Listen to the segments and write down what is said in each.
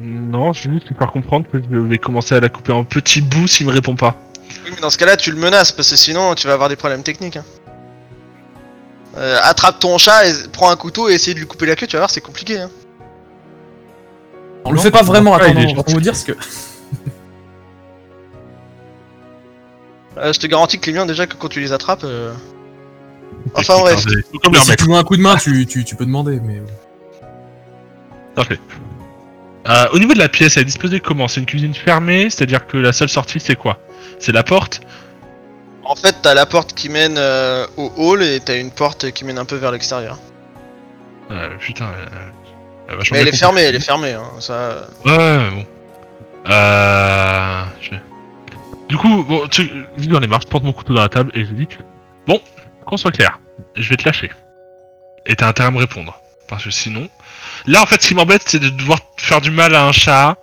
Non, je vais juste lui faire comprendre que je vais commencer à la couper en petits bouts s'il me répond pas. Oui, mais dans ce cas-là, tu le menaces parce que sinon, tu vas avoir des problèmes techniques. hein. Euh, attrape ton chat, et prends un couteau et essaye de lui couper la queue, tu vas voir, c'est compliqué. Hein. On le Non, fait pas vraiment, ouais, attends, il est non, on va gentil. vous dire ce que. Euh, je te garantis que les miens, déjà, que quand tu les attrapes. euh, Enfin bref. Putain, j'ai- faut comme Mais les si remettre. tu veux un coup de main, tu, tu, tu peux demander, mais. Parfait. Euh, au niveau de la pièce, elle est disposée comment? C'est une cuisine fermée, c'est-à-dire que la seule sortie c'est quoi? C'est la porte? En fait, t'as la porte qui mène euh, au hall et t'as une porte qui mène un peu vers l'extérieur. euh, Putain. elle Mais elle est fermée, elle est fermée. Hein. Ça... euh, Ouais, ouais, bon. Euh... je- Du coup, bon, tu... vu j'en ai marre, je porte mon couteau dans la table et je dis Bon, qu'on soit clair, je vais te lâcher. Et t'as intérêt à me répondre. Parce que sinon... Là, en fait, ce qui m'embête, c'est de devoir faire du mal à un chat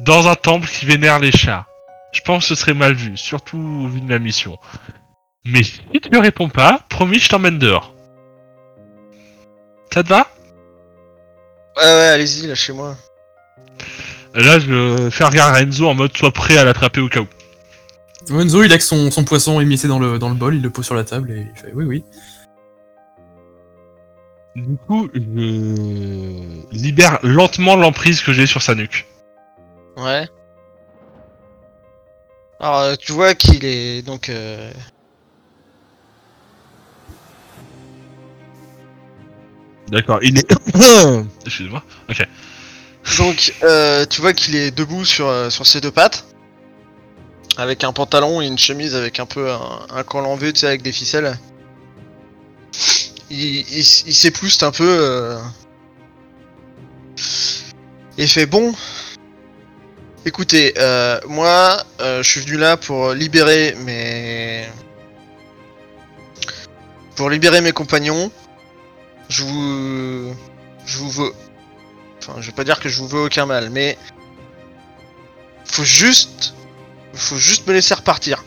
dans un temple qui vénère les chats. Je pense que ce serait mal vu, surtout au vu de ma mission. Mais si tu me réponds pas, promis, je t'emmène dehors. Ça te va? Ouais, ouais, allez-y, lâchez-moi. Là, je fais regarder à Enzo en mode sois prêt à l'attraper au cas où. Enzo, il a que son, son poisson émissé dans le, dans le bol, il le pose sur la table et il fait oui, oui. Du coup, je libère lentement l'emprise que j'ai sur sa nuque. Ouais. Alors, euh, tu vois qu'il est donc. euh, D'accord, il est... Excuse-moi. Ok. Donc, euh, tu vois qu'il est debout sur, euh, sur ses deux pattes. Avec un pantalon et une chemise avec un peu un, un col en V, tu sais, avec des ficelles. Il, il, un peu. euh, Et fait bon. Écoutez, euh, moi, euh, je suis venu là pour libérer mes. Pour libérer mes compagnons. Je vous. Je vous veux. Enfin, je vais pas dire que je vous veux aucun mal, mais faut juste, faut juste me laisser repartir.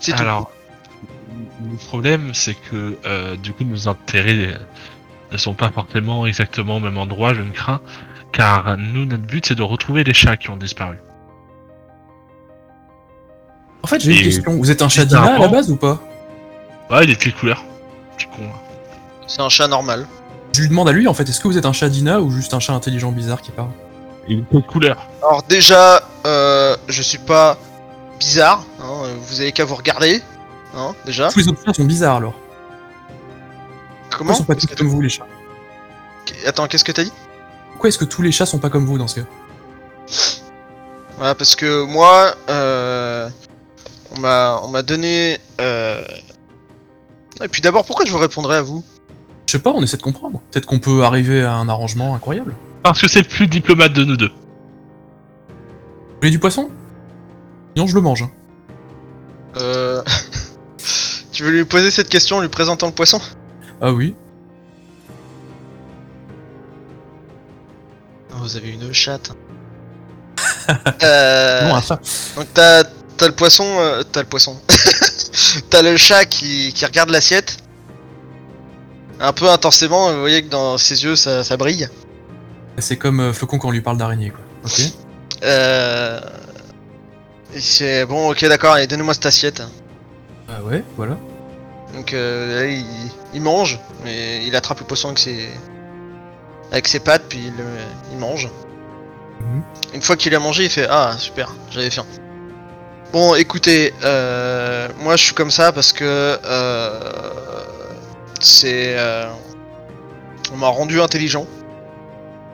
C'est tout. Le problème, c'est que euh, du coup, nos intérêts euh, ne sont pas forcément exactement au même endroit, je ne crains, car nous, notre but, c'est de retrouver les chats qui ont disparu. En fait, j'ai une question. Vous êtes un et Shadina à la apparemment- base ou pas? Ouais, il est de quelle couleur? Petit con. là. C'est un chat normal. Je lui demande à lui, en fait, est-ce que vous êtes un Shadina ou juste un chat intelligent bizarre qui parle? Il est de quelle couleur? Alors déjà, euh, je suis pas bizarre. hein, vous avez qu'à vous regarder. Hein, déjà. Tous les autres chats sont bizarres alors. Pourquoi Comment ils sont pas tous comme vous, les chats Attends, qu'est-ce que t'as dit Pourquoi est-ce que tous les chats sont pas comme vous dans ce cas Voilà, parce que moi, euh, on m'a, on m'a donné. Euh... Et puis d'abord, pourquoi je vous répondrais à vous Je sais pas, on essaie de comprendre. Peut-être qu'on peut arriver à un arrangement incroyable. Parce que c'est le plus diplomate de nous deux. Vous voulez du poisson? Sinon, je le mange. hein. Euh... tu veux lui poser cette question en lui présentant le poisson? Ah oui Oh, Vous avez une chatte. euh... Non, un chat. Donc t'as t'as le poisson, euh, t'as le poisson. t'as le chat qui, qui regarde l'assiette. Un peu intensément, vous voyez que dans ses yeux ça, ça brille. C'est comme euh, Flocon quand on lui parle d'araignée, quoi. Ok. Euh... Et c'est bon, ok d'accord, allez donnez-moi cette assiette. Ah ouais, voilà. Donc euh, là, il, il mange, mais il attrape le poisson avec ses, avec ses pattes, puis il, le- il mange. Mhm. Une fois qu'il a mangé, il fait Ah, super, j'avais faim. Bon, écoutez, euh, moi je suis comme ça parce que euh, c'est. euh, on m'a rendu intelligent.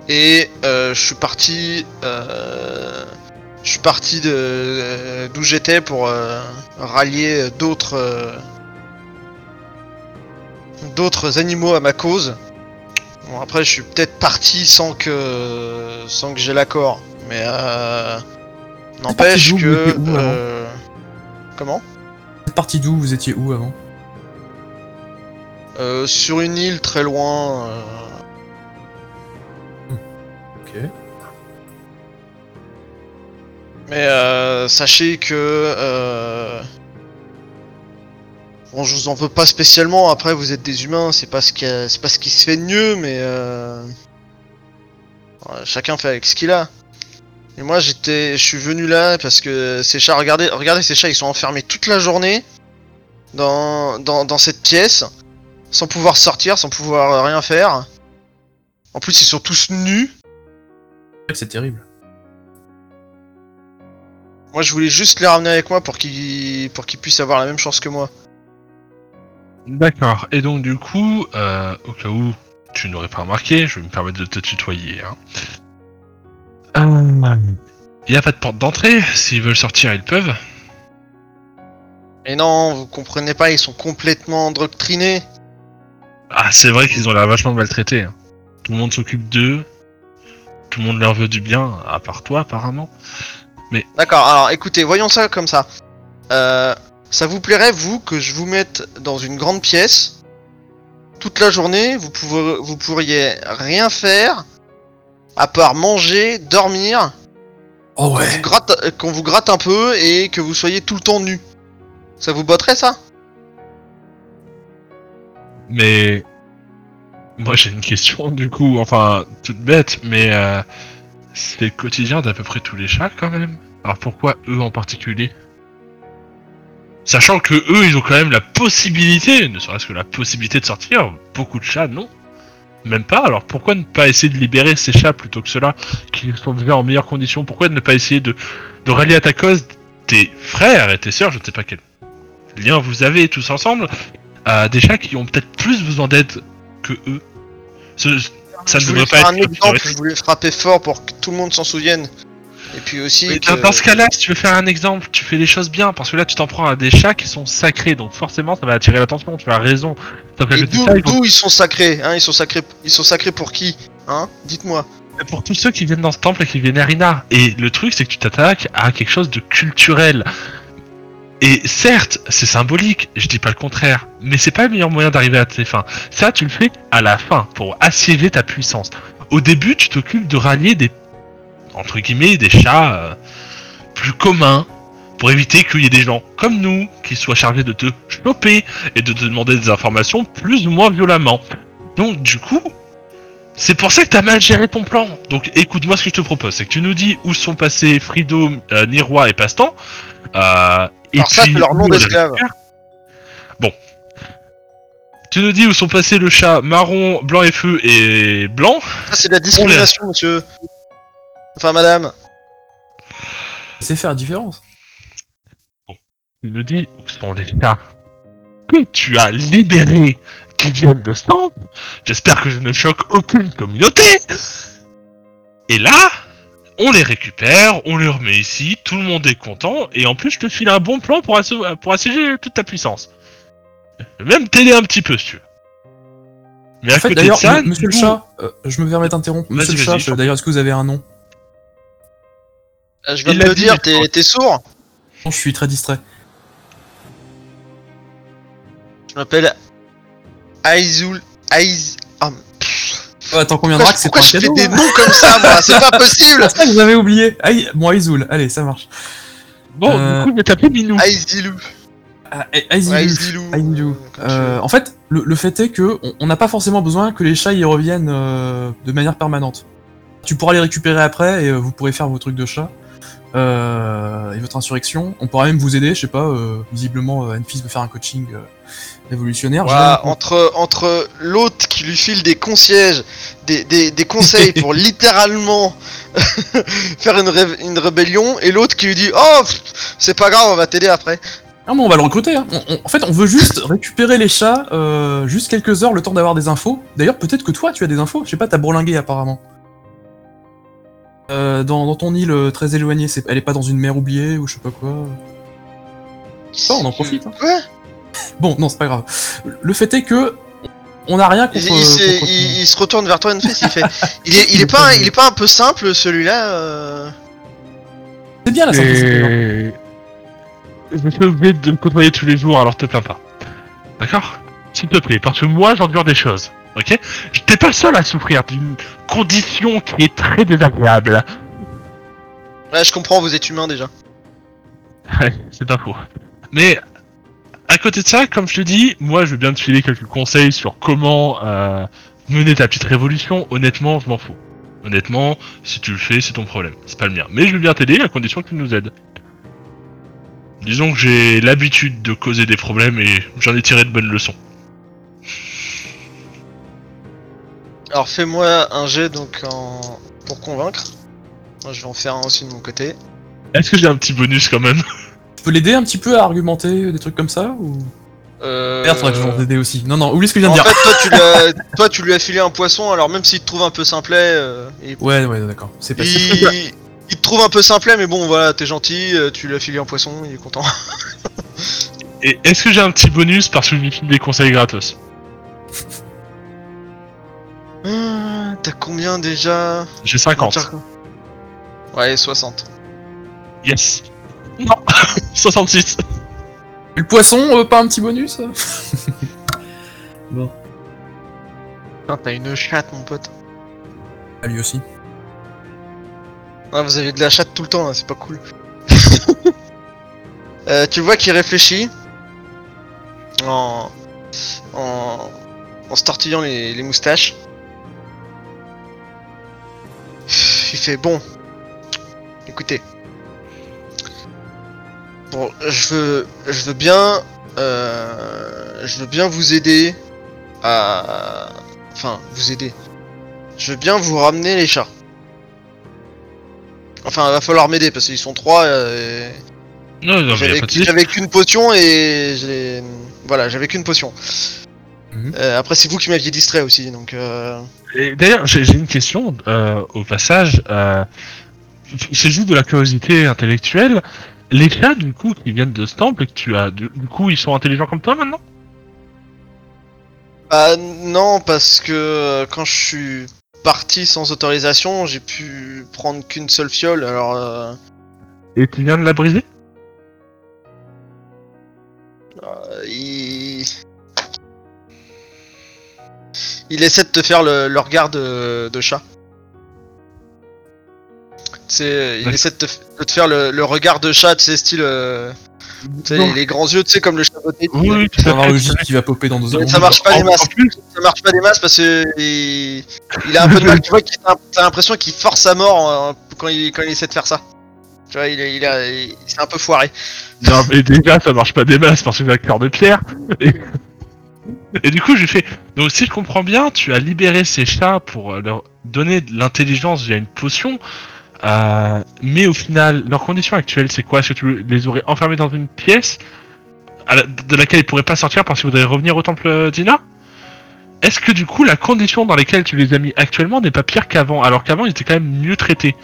Et euh, je suis parti. Euh, je suis parti de d'où j'étais pour euh, rallier d'autres. euh, d'autres animaux à ma cause. Bon après je suis peut-être parti sans que sans que j'ai l'accord, mais euh, n'empêche que euh, comment? Cette partie d'où vous étiez où avant? Euh, sur une île très loin. euh, Ok. Mais euh, sachez que euh, bon je vous en veux pas spécialement. Après vous êtes des humains, c'est pas ce qui a- pas ce qui se fait de mieux, mais euh, Chacun fait avec ce qu'il a. Et moi, j'étais, je suis venu là parce que ces chats, regardez, regardez ces chats, ils sont enfermés toute la journée dans, dans, dans cette pièce, sans pouvoir sortir, sans pouvoir rien faire. En plus, ils sont tous nus. C'est terrible. Moi, je voulais juste les ramener avec moi pour qu'ils, pour qu'ils puissent avoir la même chance que moi. D'accord. Et donc du coup, euh, au cas où tu n'aurais pas remarqué, je vais me permettre de te tutoyer. Hein. Euh, Il n'y a pas de porte d'entrée. S'ils veulent sortir, ils peuvent. Et non, vous comprenez pas, ils sont complètement endoctrinés. Ah, c'est vrai qu'ils ont l'air vachement maltraités. hein. Tout le monde s'occupe d'eux. Tout le monde leur veut du bien, à part toi apparemment. D'accord, alors écoutez, voyons ça comme ça. Euh, ça vous plairait, vous, que je vous mette dans une grande pièce toute la journée? Vous, pouvez, vous pourriez rien faire à part manger, dormir, Oh qu'on ouais. vous gratte, qu'on vous gratte un peu et que vous soyez tout le temps nu. Ça vous botterait ça? Mais moi j'ai une question du coup, enfin toute bête, mais euh, c'est le quotidien d'à peu près tous les chats quand même. Alors pourquoi eux en particulier? Sachant que eux ils ont quand même la possibilité, ne serait-ce que la possibilité de sortir, beaucoup de chats non? Même pas, alors pourquoi ne pas essayer de libérer ces chats plutôt que ceux-là qui sont déjà en meilleures conditions Pourquoi ne pas essayer de, rallier à ta cause tes frères et tes sœurs, je ne sais pas quel lien vous avez tous ensemble, à des chats qui ont peut-être plus besoin d'aide que eux? Ça ne Je voulais devrait pas être un exemple, je voulais frapper fort pour que tout le monde s'en souvienne. Et puis aussi Mais que... dans- ce cas-là, si tu veux faire un exemple, tu fais les choses bien, parce que là tu t'en prends à des chats qui sont sacrés, donc forcément ça va attirer l'attention, tu as raison. Et d'où ils sont sacrés hein, ils sont sacrés Ils sont sacrés pour qui Hein Dites-moi. pour tous ceux qui viennent dans ce temple et qui viennent à Rina. Et le truc, c'est que tu t'attaques à quelque chose de culturel. Et certes, c'est symbolique, je dis pas le contraire, mais c'est pas le meilleur moyen d'arriver à tes fins. Ça, tu le fais à la fin, pour assiéger ta puissance. Au début, tu t'occupes de rallier des, entre guillemets, des chats euh, plus communs, pour éviter qu'il y ait des gens comme nous qui soient chargés de te choper et de te demander des informations plus ou moins violemment. Donc, du coup, c'est pour ça que t'as mal géré ton plan. Donc écoute-moi ce que je te propose, c'est que tu nous dis où sont passés Frido, euh, Niroi et Pastan. Euh, et Alors ça, c'est leur nom d'esclave. Bon. Tu nous dis où sont passés le chat marron, blanc et feu et blanc. Ça, c'est de la discrimination, monsieur. Enfin, madame. C'est faire la différence. Tu nous dis où sont les chats que tu as libérés qui viennent de. J'espère que je ne choque aucune communauté. Et là, on les récupère, on les remet ici, tout le monde est content, et en plus je te file un bon plan pour, asso- pour assiéger toute ta puissance. Je vais même t'aider un petit peu si tu veux. Mais à En fait, côté de d'ailleurs, monsieur le chat, euh, je me permets d'interrompre. Vas-y, Monsieur le vas-y, chat, je d'ailleurs, est-ce que vous avez un nom? Euh, Je viens de le dit, dire, t'es sourd Non, je suis très distrait. Je m'appelle Aizul. Aiz. Ah, Oh, attends, combien de racks c'est pourquoi pas un je fais des hein noms comme ça, moi C'est pas possible Ah, vous avez oublié. Aïe, bon, Aizoul, allez, ça marche. Bon, Euh, du coup, je vais t'appeler Minou. Aizilou. Ah, Ai- Aizilou. Aizilou. Euh, en fait, le, le fait est que on- on n'a pas forcément besoin que les chats y reviennent euh, de manière permanente. Tu pourras les récupérer après et euh, vous pourrez faire vos trucs de chat euh, et votre insurrection. On pourra même vous aider, je sais pas. euh, visiblement, euh, Enfis veut faire un coaching euh, révolutionnaire. Voilà, entre, entre l'autre qui lui file des concierges, des, des, des conseils pour littéralement faire une, ré- une rébellion, et l'autre qui lui dit Oh, c'est pas grave, on va t'aider après. Ah mais on va le recruter. Hein. On- on- en fait, on veut juste récupérer les chats, euh, juste quelques heures, le temps d'avoir des infos. D'ailleurs, peut-être que toi, tu as des infos. Je sais pas, t'as bourlingué apparemment. Euh, dans, dans ton île euh, très éloignée, elle est pas dans une mer oubliée ou je sais pas quoi. Oh, on en profite, hein. Quoi Bon, non, c'est pas grave. Le fait est que on n'a rien contre. il contre- il- il se retourne vers toi, Enfes, il fait il est, il, est pas, il est pas un peu simple celui-là euh... C'est bien la simplicité. non Et... Je suis obligé de me côtoyer tous les jours, alors te plains pas. D'accord? S'il te plaît, parce que moi j'endure des choses, ok? T'es pas le seul à souffrir d'une condition qui est très désagréable. Ouais, je comprends, vous êtes humain déjà. Ouais, c'est pas faux. Mais à côté de ça, comme je te dis, moi je veux bien te filer quelques conseils sur comment euh, mener ta petite révolution. Honnêtement, je m'en fous. Honnêtement, si tu le fais, c'est ton problème. C'est pas le mien. Mais je veux bien t'aider à condition que tu nous aides. Disons que j'ai l'habitude de causer des problèmes et j'en ai tiré de bonnes leçons. Alors fais-moi un jet donc en... pour convaincre. Moi je vais en faire un aussi de mon côté. Est-ce que j'ai un petit bonus quand même? Peux l'aider un petit peu à argumenter des trucs comme ça ou? Euh... Merde, faudrait que je m'en aider aussi. Non, non, oublie ce que je viens En de dire. fait, toi tu, lui as... toi tu lui as filé un poisson, alors même s'il te trouve un peu simplet, euh. Ouais, ouais, d'accord. C'est pas il... il te trouve un peu simplet, mais bon voilà, t'es gentil, euh, tu lui as filé un poisson, il est content. Et est-ce que j'ai un petit bonus parce que je lui file des conseils gratos? Ah, T'as combien déjà? J'ai 50. Ouais, 60. Yes. Non 66. Et le poisson, euh, pas un petit bonus Bon. Putain, T'as une chatte, mon pote. Ah, lui aussi. Ah, vous avez de la chatte tout le temps, hein, c'est pas cool. Euh, tu vois qu'il réfléchit en, en, en se tortillant les, les moustaches. Il fait bon. Écoutez. Bon, je veux, je veux bien, euh, je veux bien vous aider à, enfin, vous aider. Je veux bien vous ramener les chats. Enfin, va falloir m'aider parce qu'ils sont trois. euh, et Non, non, a j'avais pas de souci. j'avais qu'une potion et j'ai voilà, j'avais qu'une potion. Mhm. Euh, après, c'est vous qui m'aviez distrait aussi, donc. Euh... Et D'ailleurs, j'ai j'ai une question euh, au passage. Euh, c'est juste de la curiosité intellectuelle. Les chats, du coup, qui viennent de ce temple et que tu as, du, du coup, ils sont intelligents comme toi maintenant? Bah non, parce que euh, quand je suis parti sans autorisation, j'ai pu prendre qu'une seule fiole. Alors, euh, Et tu viens de la briser? Euh, il... il essaie de te faire le, le regard de, de chat. C'est, il Ouais. essaie de te, f- de te faire le, le regard de chat, tu sais, style, euh, tu sais, les, les grands yeux, tu sais, comme le chat. Oui, oui, Tu vas qui va popper dans deux Mais secondes. ça marche pas des masses. ça marche pas des masses parce que il, il a un peu de mal. Tu vois t'as l'impression qu'il force à mort quand il quand il essaie de faire ça. Tu vois, il est, il a, il- c'est un peu foiré. Non, mais déjà, ça marche pas des masses parce que j'ai un cœur de pierre. Et... et du coup, j'ai fait. Donc, si je comprends bien, tu as libéré ces chats pour euh, leur donner de l'intelligence via une potion. Euh, mais au final, leur condition actuelle, c'est quoi? Est-ce que tu les aurais enfermés dans une pièce la- de laquelle ils pourraient pas sortir parce qu'ils voudraient revenir au temple d'Ina Est-ce que du coup, la condition dans laquelle tu les as mis actuellement n'est pas pire qu'avant Alors qu'avant, ils étaient quand même mieux traités?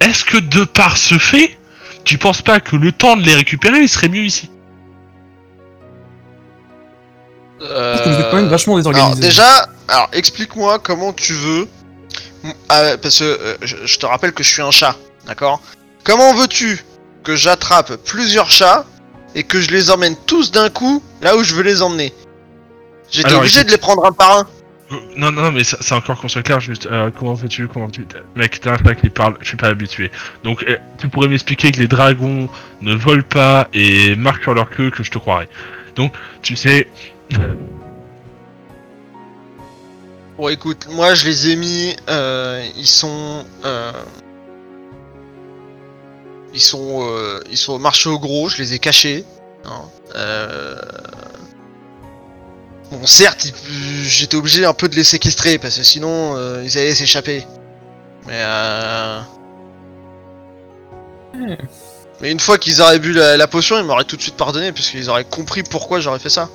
Est-ce que de par ce fait, tu penses pas que le temps de les récupérer, il serait mieux ici? Parce que vous êtes quand même vachement Alors désorganisé. déjà, alors explique-moi comment tu veux. Ah, parce que euh, je, je te rappelle que je suis un chat, d'accord? Comment veux-tu que j'attrape plusieurs chats et que je les emmène tous d'un coup là où je veux les emmener? J'étais Alors, obligé écoute- de les prendre un par un. Non, non, mais ça- c'est encore qu'on soit clair, juste, euh, comment fais-tu, comment tu... Mec, t'es un chat qui parle, je suis pas habitué. Donc, euh, tu pourrais m'expliquer que les dragons ne volent pas et marchent sur leur queue, que je te croirais. Donc, tu sais... Bon écoute, moi je les ai mis, euh, ils sont, euh, ils sont, euh, ils sont au marché au gros, je les ai cachés. hein, euh, Bon certes, j'étais obligé un peu de les séquestrer parce que sinon ils allaient s'échapper. Mais euh... Ouais. Mais une fois qu'ils auraient bu la, la potion, ils m'auraient tout de suite pardonné puisqu'ils auraient compris pourquoi j'aurais fait ça.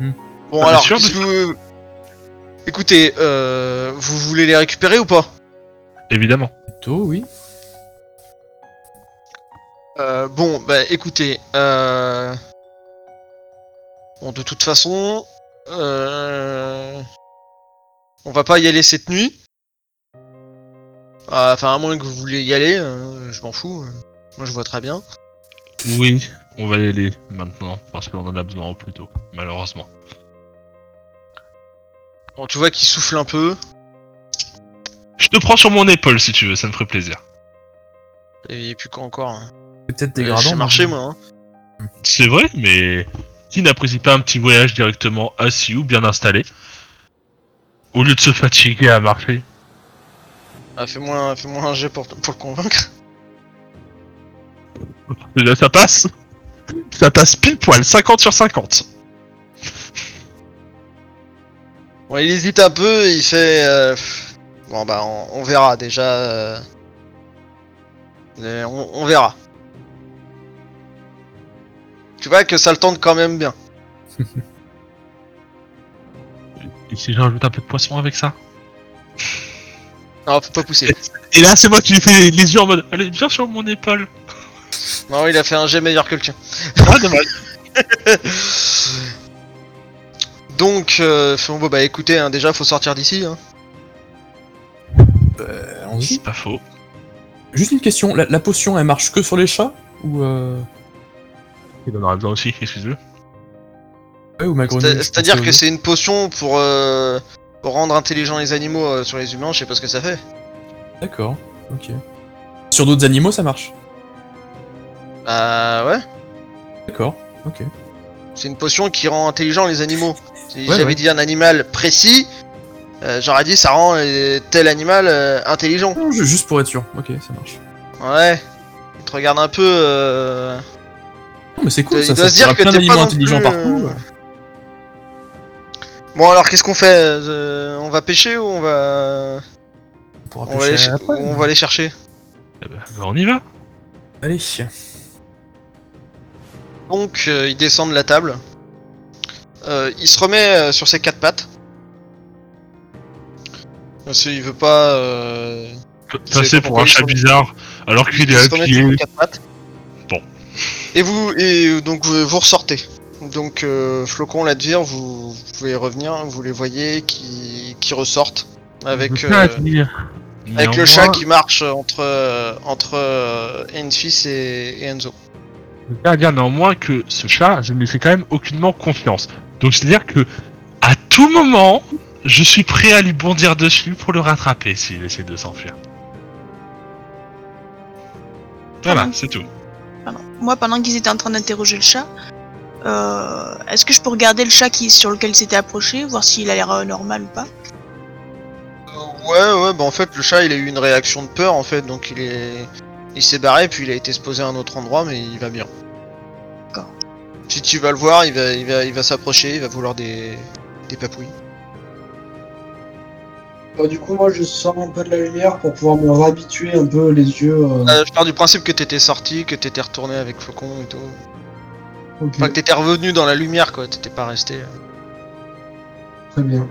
Mhm. Bon Ah, alors, sûr, vous- écoutez, euh, vous voulez les récupérer ou pas? Évidemment. Plutôt, oui. Euh, Bon, bah écoutez, euh... bon de toute façon, euh... on va pas y aller cette nuit. Ah, Enfin, à moins que vous vouliez y aller, euh, je m'en fous. Moi, je vois très bien. Oui, on va y aller maintenant, parce qu'on en a besoin au plus tôt, malheureusement. Bon, tu vois qu'il souffle un peu. Je te prends sur mon épaule si tu veux, ça me ferait plaisir. Et plus quoi encore. hein. C'est peut-être Euh, dégradant. J'ai marché moi. hein. C'est vrai, mais Qui n'apprécie pas un petit voyage directement assis ou bien installé Au lieu de se fatiguer à marcher? Ah, fais-moi fais un jet pour, pour le convaincre. Déjà, ça passe Ça passe pile poil, 50 sur 50. Bon, il hésite un peu, il fait. euh, Bon, bah, on, on verra déjà. euh, euh, On, on verra. Tu vois que ça le tente quand même bien. Et si j'ajoute un peu de poisson avec ça? Non, faut pas pousser. Et là, c'est moi qui lui fais les yeux en mode Allez, viens sur mon épaule. Non, il a fait un jet meilleur que le tien. Ah, dommage. Donc, euh, bon, bah écoutez, hein, déjà, faut sortir d'ici. Hein. Euh, allons-y. C'est pas faux. Juste une question, la, la potion elle marche que sur les chats Ou euh... Il en aura besoin aussi, excuse-le. Ouais, ou C'est-à-dire que c'est une potion pour, euh, pour rendre intelligents les animaux euh, sur les humains, je sais pas ce que ça fait. D'accord, ok. Sur d'autres animaux ça marche Bah ouais, D'accord, ok. c'est une potion qui rend intelligents les animaux. Si Ouais, j'avais ouais. dit un animal précis, euh, j'aurais dit ça rend euh, tel animal euh, intelligent. Non, ju- Juste pour être sûr, ok, ça marche. Ouais, il te regarde un peu... Euh... Non mais c'est cool, Il ça, doit ça se dire fera que plein t'es non intelligents plus, partout. euh, Bon alors qu'est-ce qu'on fait Euh, On va pêcher ou on va... On pourra On va, aller, pêcher ch- après. on va aller chercher Eh ben, bah, on y va. Allez. Donc euh, il descend de la table. Euh, il se remet euh, sur ses quatre pattes. Parce qu'il veut pas... Euh... Ça c'est pour un chat bizarre, alors qu'il il est appuyé. ses quatre pattes. Bon. Et vous, et donc vous, vous ressortez. Donc euh, Flocon, Ladvir, vous, vous pouvez revenir, vous les voyez qui, qui ressortent avec, euh, dire, avec le chat qui marche entre, entre euh, Enfis et, et Enzo. Je tiens à dire néanmoins que ce chat, je ne lui fais quand même aucunement confiance. Donc c'est-à-dire que, à tout moment, je suis prêt à lui bondir dessus pour le rattraper s'il essaie de s'enfuir. Voilà, Ah. c'est tout. Pardon. Moi, pendant qu'ils étaient en train d'interroger le chat, euh, est-ce que je peux regarder le chat qui, sur lequel il s'était approché, voir s'il a l'air euh, normal ou pas? Ouais, ouais, bah en fait le chat il a eu une réaction de peur en fait, donc il est, il s'est barré puis il a été se poser à un autre endroit, mais il va bien. D'accord. Si tu vas le voir, il va, il va, il va s'approcher, il va vouloir des, des papouilles. Bah, du coup, moi, je sors un peu de la lumière pour pouvoir me réhabituer un peu les yeux. euh, Euh, je pars du principe que t'étais sorti, que t'étais retourné avec Faucon et tout. ok, Enfin, que t'étais revenu dans la lumière, quoi. T'étais pas resté. très bien.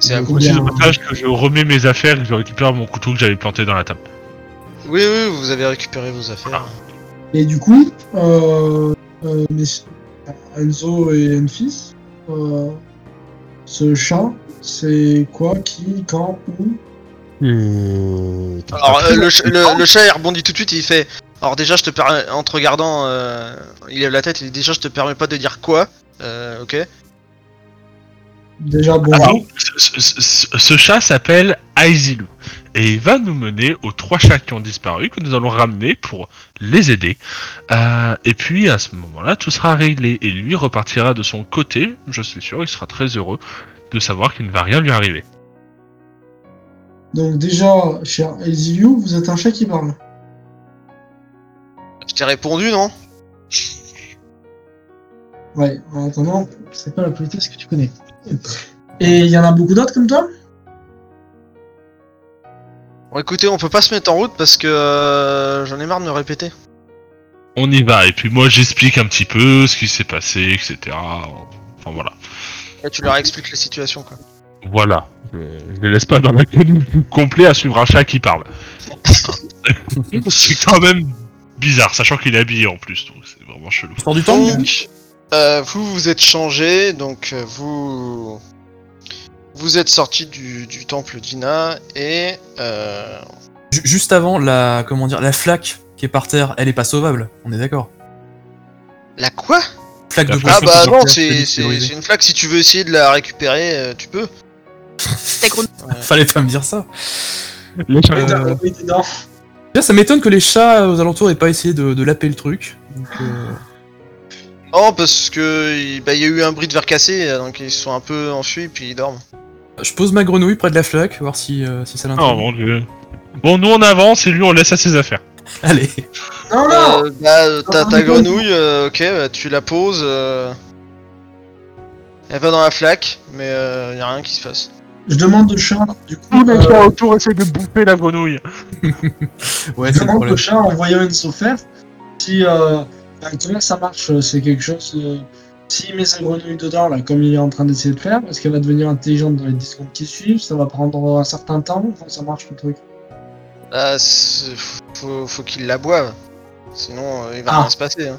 C'est à Du vous. bien. le passage que je remets mes affaires et que je récupère mon couteau que j'avais planté dans la table. Oui, oui, vous avez récupéré vos affaires. Et du coup, euh, euh, mes- Enzo et Enfis, euh, ce chat, c'est quoi, qui, quand, où Alors, euh, le, ch- le, le chat il rebondit tout de suite et il fait. Alors, déjà, je te permets. En te regardant, euh, il lève la tête et il dit Déjà, je te permets pas de dire quoi. Euh, ok. Déjà, bonjour. Alors, ce, ce- ce- ce chat s'appelle Aizilou et il va nous mener aux trois chats qui ont disparu que nous allons ramener pour les aider. Euh, et puis à ce moment-là, tout sera réglé et lui repartira de son côté. Je suis sûr, il sera très heureux de savoir qu'il ne va rien lui arriver. Donc, déjà, cher Eziliu, vous êtes un chat qui parle. Je t'ai répondu, non? Ouais, en attendant, c'est pas la politesse que tu connais. Et il y en a beaucoup d'autres comme toi Bon, écoutez, on peut pas se mettre en route parce que euh, j'en ai marre de me répéter. On y va et puis moi j'explique un petit peu ce qui s'est passé, etc. Enfin voilà. Et tu leur expliques la situation, quoi. Voilà. Je, je les laisse pas dans la complet à suivre un chat qui parle. c'est quand même bizarre, sachant qu'il est habillé en plus, donc c'est vraiment chelou. Du temps Donc, euh, vous vous êtes changé, donc euh, vous vous êtes sorti du, du temple d'Ina et euh, Ju- Juste avant, la, comment dire, la flaque qui est par terre, elle est pas sauvable, on est d'accord? La quoi? Flaque de La poisson Ah bah non, c'est une flaque. Si tu veux essayer de la récupérer, euh, tu peux. Ta grenouille. Fallait pas me dire ça. Les chats- Euh. Déjà, ça m'étonne que les chats aux alentours aient pas essayé de, de laper le truc. Donc, euh, Oh, parce que il bah, il y a eu un bruit de verre cassé, donc ils se sont un peu enfuis, puis ils dorment. Je pose ma grenouille près de la flaque, voir si, euh, si ça Oh l'intéresse. mon dieu. Bon, nous on avance et lui on laisse à ses affaires. Allez. Non, non Euh, bah, t'as ta oui. grenouille, euh, ok, bah, tu la poses. Euh... Elle va dans la flaque, mais euh, y a rien qui se passe. Je demande au chat, du coup, Tout le euh, autour essaie de bouffer la grenouille. Ouais, je demande au chat en voyant une faire si. Euh, comment ça marche C'est quelque chose. Euh, S'il met sa grenouille dedans, là, comme il est en train d'essayer de faire, est-ce qu'elle va devenir intelligente dans les 10 secondes qui suivent Ça va prendre un certain temps Comment ça marche le truc? Ah, c'est- faut, faut qu'il la boive. Sinon, euh, il va Ah. rien se passer. Hein.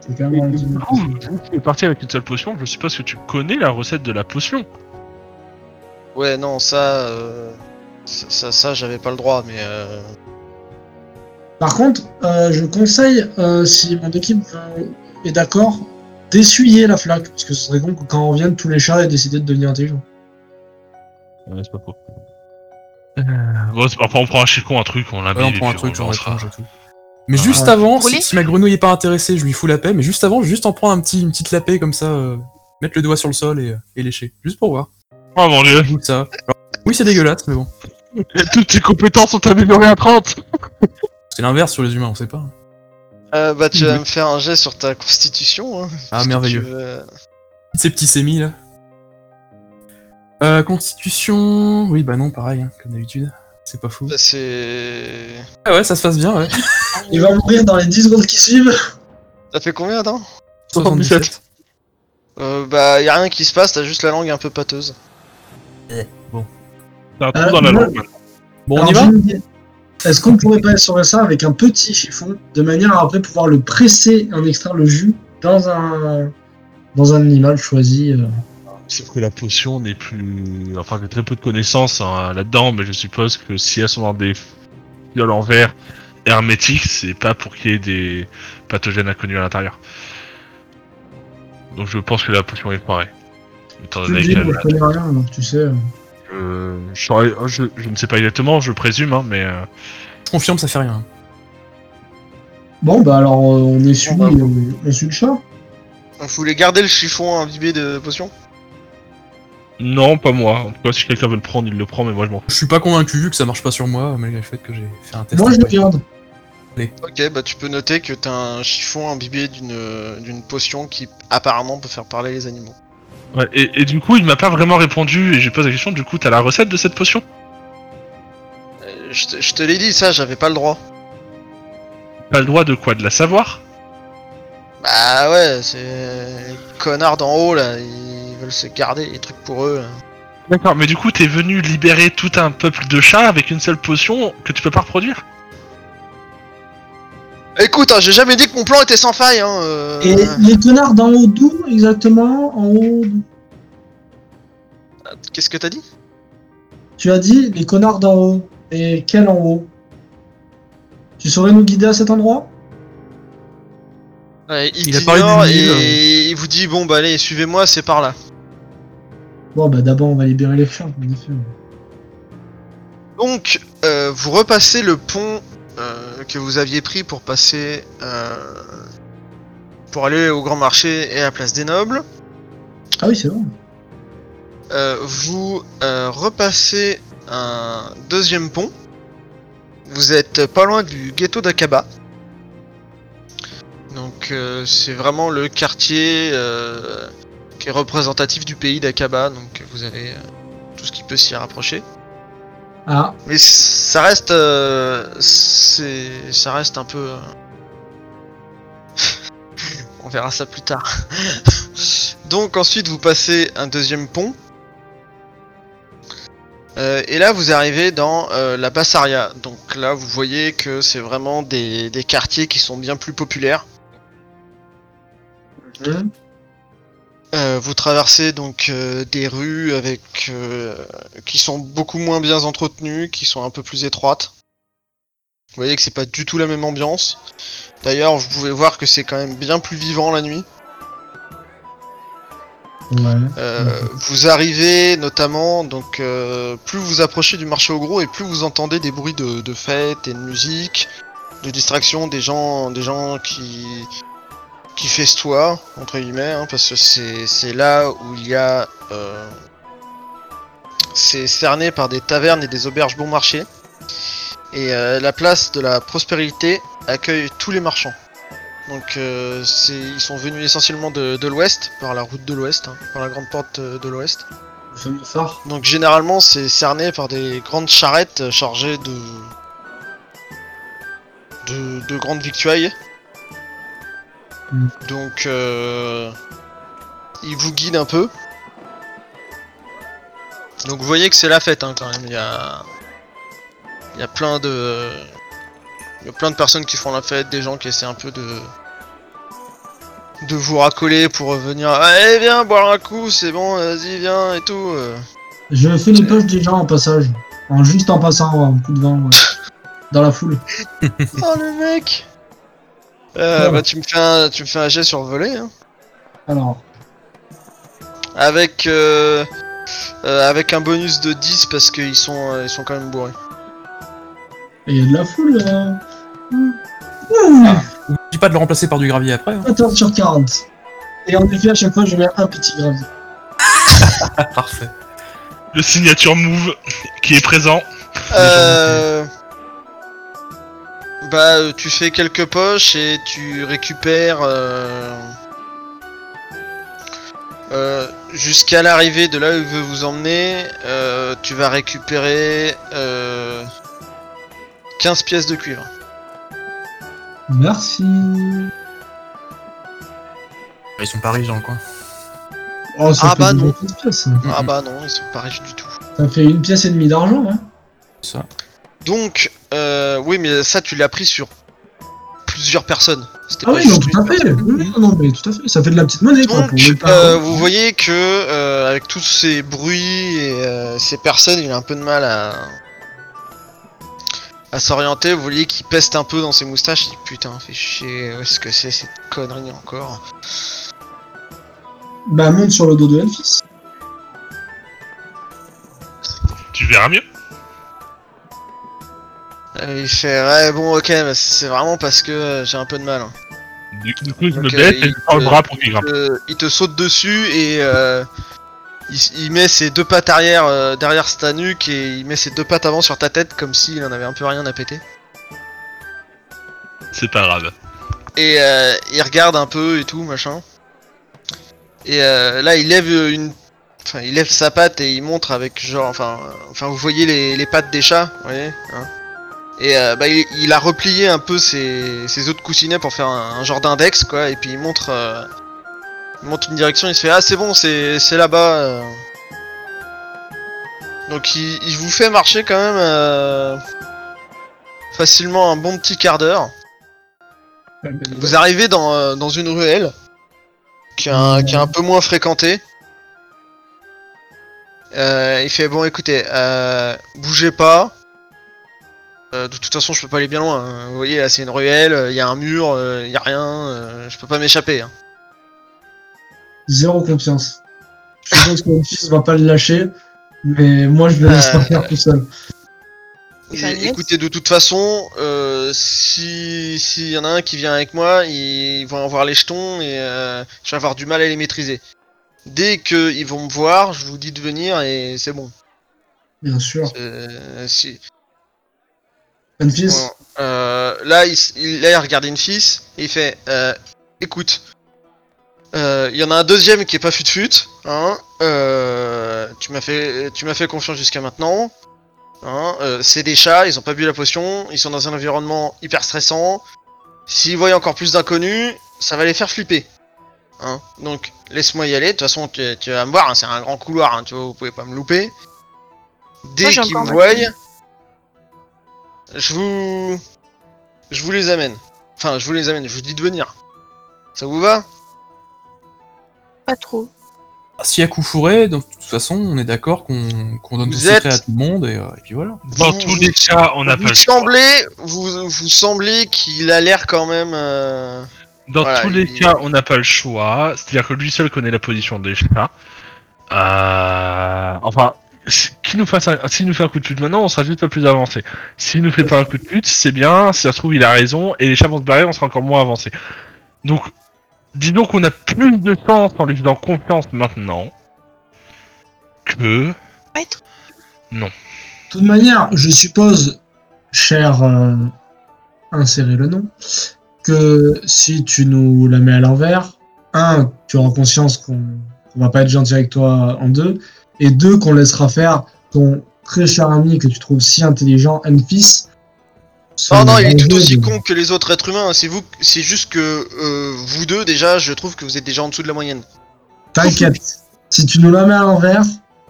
C'est quand même tu es parti avec une seule potion, je suppose que tu connais la recette de la potion. Ouais, non, ça. euh, Ça, ça, ça, j'avais pas le droit, mais. Euh... Par contre, euh, je conseille, euh, si mon équipe euh, est d'accord, d'essuyer la flaque. Parce que ce serait con que quand on vienne, tous les chats aient décidé de devenir intelligents. Ouais, c'est pas faux. Euh, Bon, c'est pas on prend un chicon, un truc, on Ouais, l'habille on prend un truc, on et tout. Mais juste Ouais. avant, Brûler si, si ma grenouille est pas intéressée, je lui fous la paix, mais juste avant, juste en prendre un petit, une petite lapée comme ça, euh, mettre le doigt sur le sol et, et lécher. Juste pour voir. Oh mon dieu. Goûte ça. Alors, oui, c'est dégueulasse, mais bon. Et toutes tes compétences sont améliorées à 30 C'est l'inverse sur les humains, on sait pas. Euh, bah, tu vas me faire un jet sur ta constitution. Hein, Ah, merveilleux. veux- Ces petits sémis là. Euh, constitution. Oui, bah non, pareil, hein, comme d'habitude. C'est pas fou. Bah, c'est. Ah ouais, ça se passe bien, ouais. Il va mourir dans les 10 secondes qui suivent. Ça fait combien, attends 77. euh, Bah, y a rien qui se passe, t'as juste la langue un peu pâteuse. T'as un trou Euh, dans la langue. maintenant. Bon, on Alors, y va. Est-ce qu'on pourrait pas assurer ça avec un petit chiffon, de manière à après pouvoir le presser en extraire le jus dans un dans un animal choisi euh. Sauf que la potion n'est plus. Enfin, j'ai très peu de connaissances hein, là-dedans, mais je suppose que si elles sont dans des fioles en verre hermétiques, c'est pas pour qu'il y ait des pathogènes inconnus à l'intérieur. Donc je pense que la potion est pareille. Étant donné qu'elle- rien, donc tu sais. Euh. euh, je, saurais- je, je ne sais pas exactement, je présume, hein, mais euh, Je confirme, ça fait rien. Bon, bah alors euh, on essuie, Bon, bah, on, on suit le chat. Vous voulez garder le chiffon imbibé de potion non, pas moi. En tout cas, si quelqu'un veut le prendre, il le prend, mais moi je m'en fous. Je suis pas convaincu vu que ça marche pas sur moi, malgré le fait que j'ai fait un test. Moi je le garde. Ok, bah tu peux noter que t'as un chiffon imbibé d'une d'une potion qui apparemment peut faire parler les animaux. Ouais, et, et du coup, il m'a pas vraiment répondu, et j'ai posé la question, du coup, t'as la recette de cette potion? Euh, je te, je te l'ai dit, ça, j'avais pas le droit. Pas le droit de quoi? De la savoir? Bah ouais, c'est les connards d'en haut là, ils veulent se garder les trucs pour eux. là. D'accord, mais du coup, t'es venu libérer tout un peuple de chats avec une seule potion que tu peux pas reproduire? Écoute, hein, j'ai jamais dit que mon plan était sans faille. Hein, euh, Et les connards d'en haut d'où exactement En haut d'où? Qu'est-ce que t'as dit? Tu as dit les connards d'en haut. Et quel en haut? Tu saurais nous guider à cet endroit? Ouais, Il a parlé et il vous dit bon bah allez, suivez-moi, c'est par là. Bon bah d'abord on va libérer les chiens, en effet. Donc, euh, vous repassez le pont euh, que vous aviez pris pour passer euh, pour aller au Grand Marché et à la Place des Nobles. Ah oui c'est vrai. Euh, vous repassez un deuxième pont. Vous êtes pas loin du ghetto d'Akaba. Donc c'est vraiment le quartier qui est représentatif du pays d'Akaba. Donc vous avez tout ce qui peut s'y rapprocher. Ah, Mais ça reste, euh, c'est, ça reste un peu. euh, On verra ça plus tard. Donc ensuite vous passez un deuxième pont. Euh, et là vous arrivez dans euh, la Bassaria. Donc là vous voyez que c'est vraiment des, des quartiers qui sont bien plus populaires. Euh, vous traversez donc euh, des rues avec euh, qui sont beaucoup moins bien entretenues, qui sont un peu plus étroites. Vous voyez que c'est pas du tout la même ambiance. D'ailleurs, vous pouvez voir que c'est quand même bien plus vivant la nuit. ouais. Euh. Vous arrivez notamment, donc euh, plus vous approchez du marché au gros et plus vous entendez des bruits de, de fêtes et de musique, de distraction, des gens, des gens qui qui festoie, entre guillemets, hein, parce que c'est là où il y a. euh, c'est cerné par des tavernes et des auberges bon marché. Et euh, la place de la prospérité accueille tous les marchands. Donc euh, ils sont venus essentiellement de, de l'ouest, par la route de l'ouest, hein, par la grande porte de l'ouest. Donc généralement c'est cerné par des grandes charrettes chargées de... de, de grandes victuailles. Donc euh, ils vous guident un peu. Donc vous voyez que c'est la fête hein, quand même. Il y a, il y a plein de, il y a plein de personnes qui font la fête, des gens qui essaient un peu de de vous racoler pour venir. Allez viens boire un coup, c'est bon, vas-y viens et tout. euh. Je fais les poches des gens en passage. En juste en passant un coup de vent. ouais. Dans la foule. Oh le mec euh, Ouais. Bah tu me fais un, tu me fais un jet sur le volet hein. Alors. Avec euh, euh, avec un bonus de 10 parce qu'ils sont euh, ils sont quand même bourrés. Et il y a de la foule. Euh... Dis pas de le remplacer par du gravier après. hein. 14 sur 40. Et en effet, à chaque fois, je mets un petit gravier. Parfait. Le signature move qui est présent. Euh... Bah tu fais quelques poches et tu récupères euh... euh, jusqu'à l'arrivée de là où il veut vous emmener, euh, tu vas récupérer euh... 15 pièces de cuivre. Merci. Ils sont pas riches dans le coin. Oh, ça Ah bah non. Ah bah non, ils sont pas riches du tout. Ça fait une pièce et demie d'argent, hein. Ça. Donc, euh, oui, mais ça, tu l'as pris sur plusieurs personnes. C'était Ah pas oui, non, tout à fait. Oui, non, mais tout à fait. Ça fait de la petite monnaie, quoi. Donc, euh, vous voyez que euh, avec tous ces bruits et euh, ces personnes, il a un peu de mal à à s'orienter. Vous voyez qu'il peste un peu dans ses moustaches. Il dit putain, fait chier. Où est-ce que c'est cette connerie encore? Bah, monte sur le dos de Elfis. Tu verras mieux. Euh, Il fait ouais bon ok, mais c'est vraiment parce que euh, j'ai un peu de mal. hein. Du, coup, je me baisse et il- je prends le euh, bras pour qu'il grimpe. Euh, il te saute dessus et euh, il, met ses deux pattes arrière euh, derrière ta nuque et il met ses deux pattes avant sur ta tête comme s'il en avait un peu rien à péter. C'est pas grave. Et euh, il regarde un peu et tout machin. Et euh, là il lève une, enfin il lève sa patte et il montre avec genre, enfin, euh, enfin vous voyez les, les pattes des chats, vous voyez. Hein et euh, bah, il, a replié un peu ses, ses autres coussinets pour faire un, genre d'index quoi. Et puis il montre, euh, montre une direction. Il se fait ah c'est bon, c'est là-bas. euh. Donc il, vous fait marcher quand même facilement un bon petit quart d'heure. Vous arrivez dans, une ruelle qui est, un, peu moins fréquentée. Il fait bon écoutez, bougez pas. Euh, de toute façon je peux pas aller bien loin. hein. Vous voyez là c'est une ruelle, il y a un mur, il y a rien, euh, je peux pas m'échapper. hein. Zéro confiance. Je pense que Elfis va pas le lâcher. Mais moi, je le laisse Euh, pas faire tout seul. Et- écoutez de toute façon, euh, si s'il y en a un qui vient avec moi, ils vont avoir les jetons et euh, je vais avoir du mal à les maîtriser. Dès que ils vont me voir, je vous dis de venir et c'est bon. Bien sûr. Euh, si, Euh, là, il, il, là, il regarde une fils et il fait euh, Écoute, euh, il y en a un deuxième qui est pas fut-fut. Hein, euh, tu m'as fait, tu m'as fait confiance jusqu'à maintenant. Hein, euh, c'est des chats, ils ont pas bu la potion, ils sont dans un environnement hyper stressant. S'ils voient encore plus d'inconnus, ça va les faire flipper. Hein, donc, laisse-moi y aller. De toute façon, tu, tu vas me voir, hein, c'est un grand couloir, hein, tu vois, vous pouvez pas me louper. Dès qu'ils me voient. Je vous... Je vous les amène. Enfin, je vous les amène, je vous dis de venir. Ça vous va? Pas trop. Si à coup fourré, donc, de toute façon, on est d'accord qu'on qu'on donne Vous tout secret êtes- à tout le monde et, euh, et puis voilà. Dans Vous- tous les cas, on n'a pas Vous le choix. semblez, vous, vous semblez qu'il a l'air quand même... euh, Dans Voilà, tous les il- cas, on n'a pas le choix. C'est-à-dire que lui seul connaît la position des chats. Euh... Enfin, s- qui nous fasse un... s'il nous fait un coup de pute maintenant, on sera juste pas plus avancé. S'il nous fait pas un coup de pute, c'est bien. Si ça se trouve, il a raison et les chats vont se barrer, on sera encore moins avancé. Donc, disons qu'on a plus de chance en lui faisant confiance maintenant que... Maître De toute manière, je suppose, cher euh, insérer le nom, que si tu nous la mets à l'envers, un, tu auras conscience qu'on qu'on va pas être gentil avec toi en deux, et deux, qu'on laissera faire ton très cher ami que tu trouves si intelligent, Enfis. Non, non, il est tout aussi de- con que les autres êtres humains. hein. C'est vous, c'est juste que euh, vous deux, déjà, je trouve que vous êtes déjà en dessous de la moyenne. T'inquiète, si tu nous la mets à l'envers,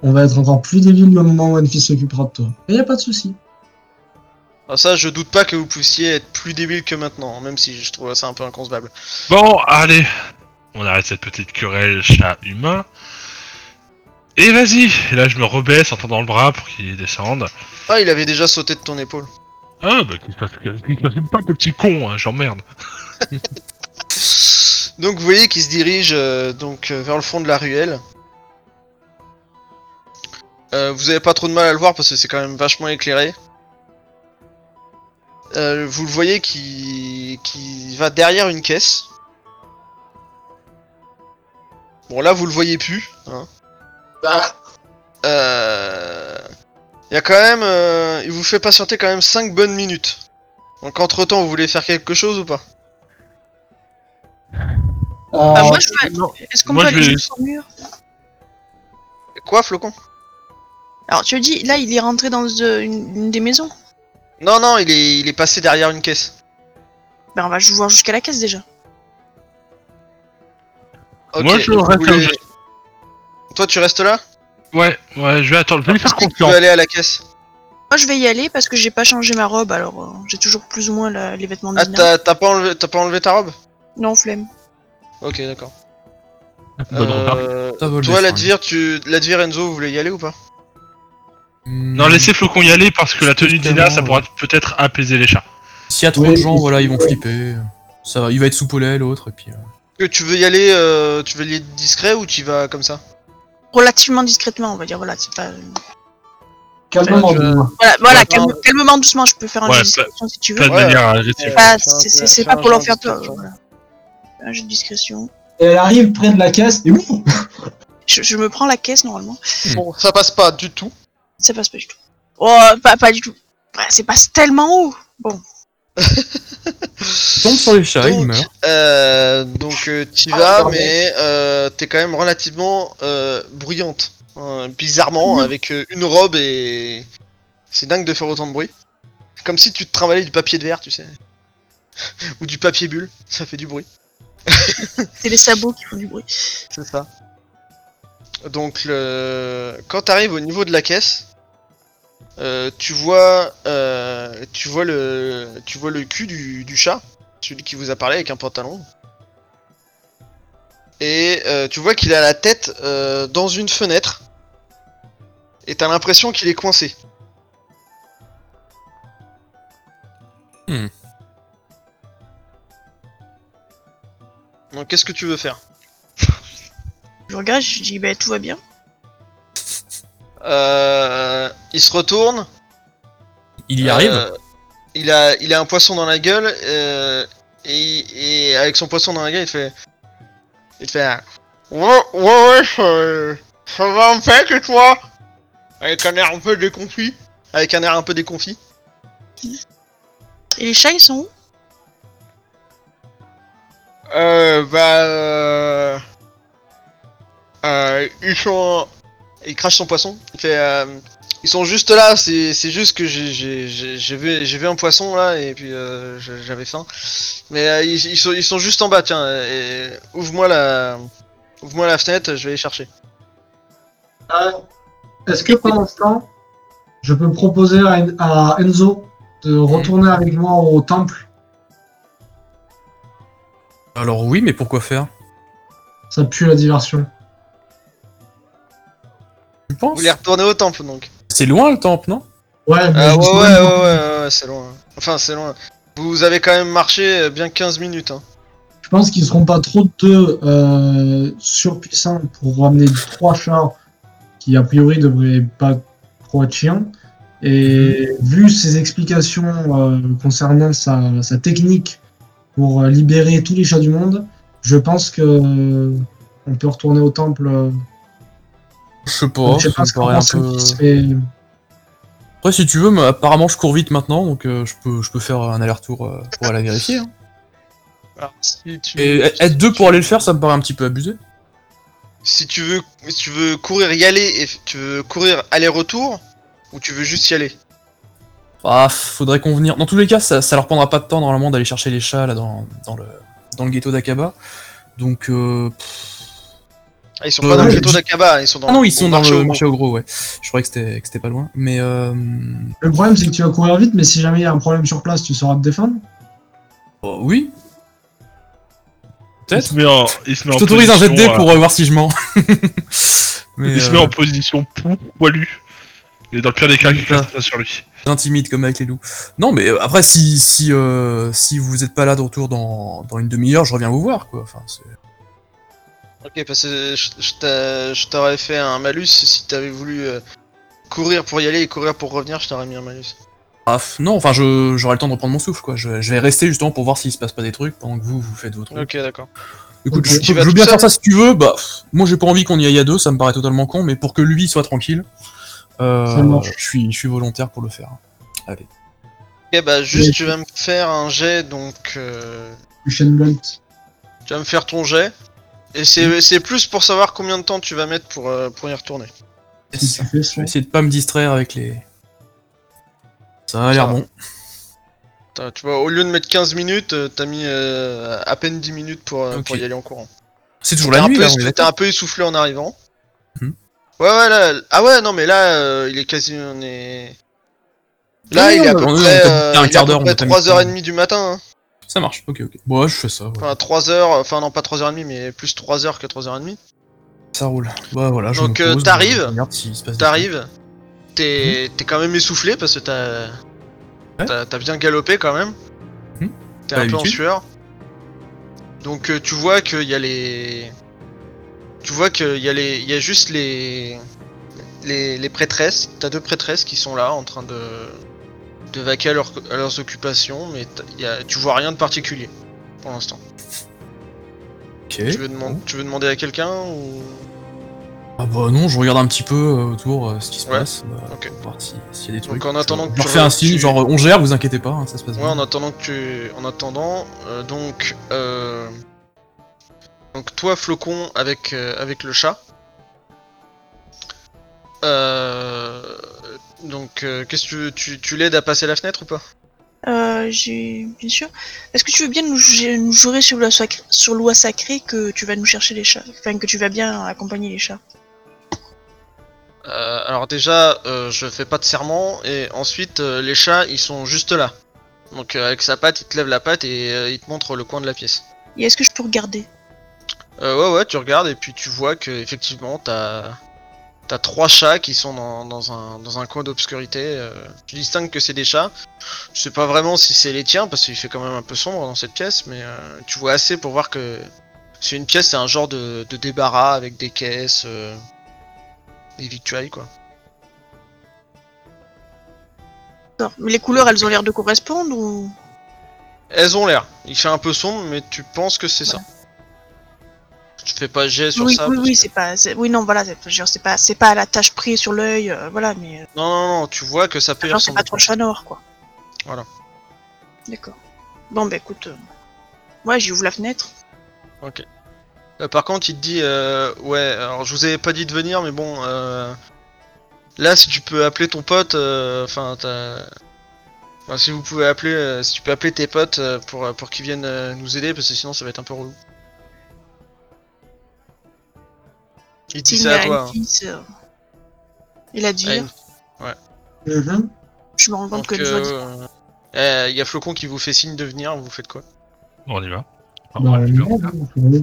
on va être encore plus débile le moment où Enfis s'occupera de toi. Et y a pas de souci. Alors ça, je doute pas que vous puissiez être plus débile que maintenant, même si je trouve ça un peu inconcevable. Bon, allez, on arrête cette petite querelle chat-humain. Et vas-y, et là je me rebaisse en tendant le bras pour qu'il descende. Ah, il avait déjà sauté de ton épaule. Ah bah qu'il se passe, qu'il se passe? Pas le petit con, hein, j'emmerde. Donc vous voyez qu'il se dirige euh, donc euh, vers le fond de la ruelle. Euh, vous avez pas trop de mal à le voir parce que c'est quand même vachement éclairé. Vous le voyez qui qui va derrière une caisse. Bon là vous le voyez plus. Hein. Euh, Il y a quand même, euh, il vous fait patienter quand même 5 bonnes minutes. Donc entre temps vous voulez faire quelque chose ou pas? Bah, moi, je non. Est-ce qu'on Moi, peut je aller vais- jusqu'au mur? Quoi flocon? Alors, tu dit, là, il est rentré dans euh, une, une des maisons. Non non il est il est passé derrière une caisse. Ben, on va voir jusqu'à la caisse déjà. Ok, Moi, je vous reste voulez- Toi, tu restes là Ouais, ouais, je vais attendre, je vais lui faire Tu peux aller à la caisse. Moi, je vais y aller parce que j'ai pas changé ma robe, alors euh, j'ai toujours plus ou moins la- les vêtements de Ah, Nina. t'as t'as pas, enlevé- t'as pas enlevé ta robe Non, flemme. Ok, d'accord. Bonne remarque. Euh, Ça vole toi, des Ladvir, tu... Ladvir, Enzo, vous voulez y aller ou pas Hmm. Non, laissez Flocon y aller parce que la tenue d'Ina, ça pourra peut-être apaiser les chats. S'il y a trop de gens, voilà, ils vont flipper. Ça va, il va être sous poulet, l'autre, et puis. euh, Que tu veux y aller, euh, tu veux y aller discret ou tu vas comme ça Relativement discrètement, on va dire, voilà, c'est pas... Calmement, dis-moi. Voilà, voilà calme- calmement, doucement, je peux faire un Ouais, jeu de discrétion si tu veux. Pas Ouais. Pas- c'est- pas pour leur faire peur. voilà. Un jeu de discrétion. Et elle arrive près de la caisse et ouf Je, je me prends la caisse normalement. Bon, ça passe pas du tout. Ça passe pas du tout. Oh, pas, pas du tout. Ouais, c'est pas tellement haut. Il tombe sur les chats, il Donc, meurt. Euh, donc euh, t'y Ah, vas, mais euh, t'es quand même relativement euh, bruyante. hein, bizarrement, Mhm. avec euh, une robe et... C'est dingue de faire autant de bruit. C'est Comme si tu te travaillais du papier de verre, tu sais. Ou du papier bulle, ça fait du bruit. C'est les sabots qui font du bruit. C'est ça. Donc le... quand t'arrives au niveau de la caisse, euh, tu vois, euh, tu vois le, tu vois le cul du, du chat, celui qui vous a parlé avec un pantalon. Et euh, tu vois qu'il a la tête euh, dans une fenêtre. Et t'as l'impression qu'il est coincé. Hmm. Donc qu'est-ce que tu veux faire? Je regarde, je dis, bah tout va bien. Euh, Il se retourne. Il y arrive Euh, il, a, il a un poisson dans la gueule euh, et, et avec son poisson dans la gueule, il fait. Il fait un. Ouais, ouais, ouais, ça, ça va un fait que toi Avec un air un peu déconfit. Avec un air un peu déconfit. Et les chats, ils sont où? Euh, bah. Euh, euh, ils sont. Il crache son poisson. Il fait. euh, ils sont juste là, c'est juste que j'ai- vu, un poisson là et puis euh, j'avais faim. Mais euh, ils, ils sont, ils sont juste en bas, tiens. Ouvre-moi la, ouvre-moi la fenêtre, je vais les chercher. Euh, Est-ce que pendant ce temps, je peux proposer à Enzo de retourner avec moi au temple? Alors oui, mais pourquoi faire? Ça pue la diversion. Tu Vous voulez retourner au temple donc C'est loin le temple, non? Ouais, je ouais, ouais, ouais, ouais, ouais, ouais, c'est loin. Enfin, c'est loin. Vous avez quand même marché euh, bien 15 minutes. Hein. Je pense qu'ils seront pas trop deux euh, surpuissants pour ramener trois chats qui a priori devraient pas trop être chiants. Et vu ses explications euh, concernant sa, sa technique pour euh, libérer tous les chats du monde, Je pense que euh, on peut retourner au temple. Je sais pas, je ce qu'on paraît un pense, peu... Après, si tu veux, mais apparemment, je cours vite maintenant, donc euh, je, peux, je peux faire un aller-retour euh, pour aller vérifier. hein. Alors, si tu, Et être deux pour aller le faire, ça me paraît un petit peu abusé. si tu veux, si tu veux courir y aller et tu veux courir aller-retour ou tu veux juste y aller? Ah, faudrait convenir. Dans tous les cas, ça, ça leur prendra pas de temps normalement d'aller chercher les chats là dans, dans le dans le ghetto d'Akaba. Donc, euh... pff. Ah, ils sont Euh, pas dans le je- d'Akaba, ils sont dans. ah non, ils sont dans marché le au marché au gros, ouais. Je croyais que c'était pas loin, mais euh... le problème c'est que tu vas courir vite, mais si jamais il y a un problème sur place, tu sauras te défendre. oh, oui. Il Peut-être. se met en, il se met Je en t'autorise un jet de position, pour euh, euh, voir si je mens. mais Il se euh, met en position pou, poilu. Et dans le pire des cas, Ah. sur lui. intimide comme avec les loups. Non, mais après, si si euh, si vous êtes pas là de retour dans, dans une demi-heure, je reviens vous voir, quoi. Enfin, c'est... Ok, parce que je, je t'a- je t'aurais fait un malus si t'avais voulu euh, courir pour y aller et courir pour revenir, je t'aurais mis un malus. Ah, non, enfin, je, j'aurai le temps de reprendre mon souffle, quoi. Je, je vais rester justement pour voir s'il se passe pas des trucs pendant que vous, vous faites vos trucs. Ok, d'accord. Écoute, je, Tu je vas veux bien faire ça si tu veux. Bah, moi, j'ai pas envie qu'on y aille à deux, ça me paraît totalement con, mais pour que lui soit tranquille, euh, je suis, je suis volontaire pour le faire. Allez. Ok, bah juste tu vas me faire un jet, donc euh, tu vas me faire ton jet. Et c'est c'est plus pour savoir combien de temps tu vas mettre pour, euh, pour y retourner. Fais Je vais essayer de pas me distraire avec les. Ça a l'air bon. Tu vois, au lieu de mettre 15 minutes, euh, t'as mis euh, à peine 10 minutes pour, euh, pour y aller en courant. C'est toujours la un, nuit, peu là, essou- on est t'es un peu essoufflé en arrivant. Mhm. Ouais, ouais, là. Ah ouais, non, mais là, euh, il est quasi. On est. Là, il est à peu près, euh, un quart d'heure, on près t'a mis le 3h30 du matin. Hein. Ça marche, ok, ok. Bon, ouais, je fais ça, ouais. Enfin, 3h, enfin non, pas 3h30, mais plus 3h que 3h30. Ça roule. Bah voilà, je Donc, euh, t'arrives, T'arrives, t'es t'es quand même essoufflé parce que t'as. Ouais. t'as bien galopé quand même. Mhm. T'es un peu en sueur. Donc euh, tu vois qu'il y a les, tu vois qu'il y a les, il y a juste les, les, les prêtresses. T'as deux prêtresses qui sont là en train de de vaquer à, leur- à leurs occupations, mais y a, tu vois rien de particulier pour l'instant. Tu veux demander, tu veux demander à quelqu'un ou? Ah bah non, je regarde un petit peu euh, autour euh, ce qui se Ouais, passe, bah, pour voir si- y a des trucs. Donc, en attendant je, que je leur tu fais un re- signe, tu- genre on gère, vous inquiétez pas, hein, ça se passe Ouais, bien. en attendant que tu, en attendant, euh, donc, euh... donc toi, flocon avec euh, avec le chat. Euh... Donc, euh, qu'est-ce que tu, veux- tu, tu l'aides à passer la fenêtre ou pas Euh, j'ai bien sûr. Est-ce que tu veux bien nous, ju- nous jurer sur loi, sacrée, sur loi sacrée que tu vas nous chercher les chats Enfin, que tu vas bien accompagner les chats? Euh, Alors déjà, euh, je fais pas de serment et ensuite euh, les chats, ils sont juste là. Donc avec sa patte, il te lève la patte et il te montre le coin de la pièce. Et est-ce que je peux regarder? Euh, ouais, ouais, tu regardes et puis tu vois que effectivement t'as t'as trois chats qui sont dans, dans un dans un coin d'obscurité. euh, tu distingues que c'est des chats. Je sais pas vraiment si c'est les tiens parce qu'il fait quand même un peu sombre dans cette pièce, mais euh, tu vois assez pour voir que c'est une pièce, c'est un genre de, de débarras avec des caisses, euh, des victuailles quoi. Mais les couleurs, elles ont l'air de correspondre ou? Elles ont l'air. Il fait un peu sombre, mais tu penses que c'est ça. Tu fais pas jet sur Oui, ça. oui, oui, que- c'est pas. Oui, non, voilà, c'est pas, c'est pas à la tache prise sur l'œil, euh, voilà, mais. euh, Non, non, non, tu vois que ça peut y genre, c'est pas trop le chat noir, quoi. Voilà. D'accord. Bon, bah écoute. euh, Ouais, j'ouvre la fenêtre. Euh, par contre, il te dit, ouais, alors je vous avais pas dit de venir, mais bon, là, si tu peux appeler ton pote, enfin, t'as, enfin, si vous pouvez appeler, si tu peux appeler tes potes pour pour qu'ils viennent nous aider, parce que sinon ça va être un peu relou. Il dit ça a à toi. une hein. fille, Il a dit. Ah, une- Mhm. Je me rends compte Donc, que je vois. euh, euh, il y a Flocon qui vous fait signe de venir. Vous faites quoi? Bon, on y va. Bah, ouais.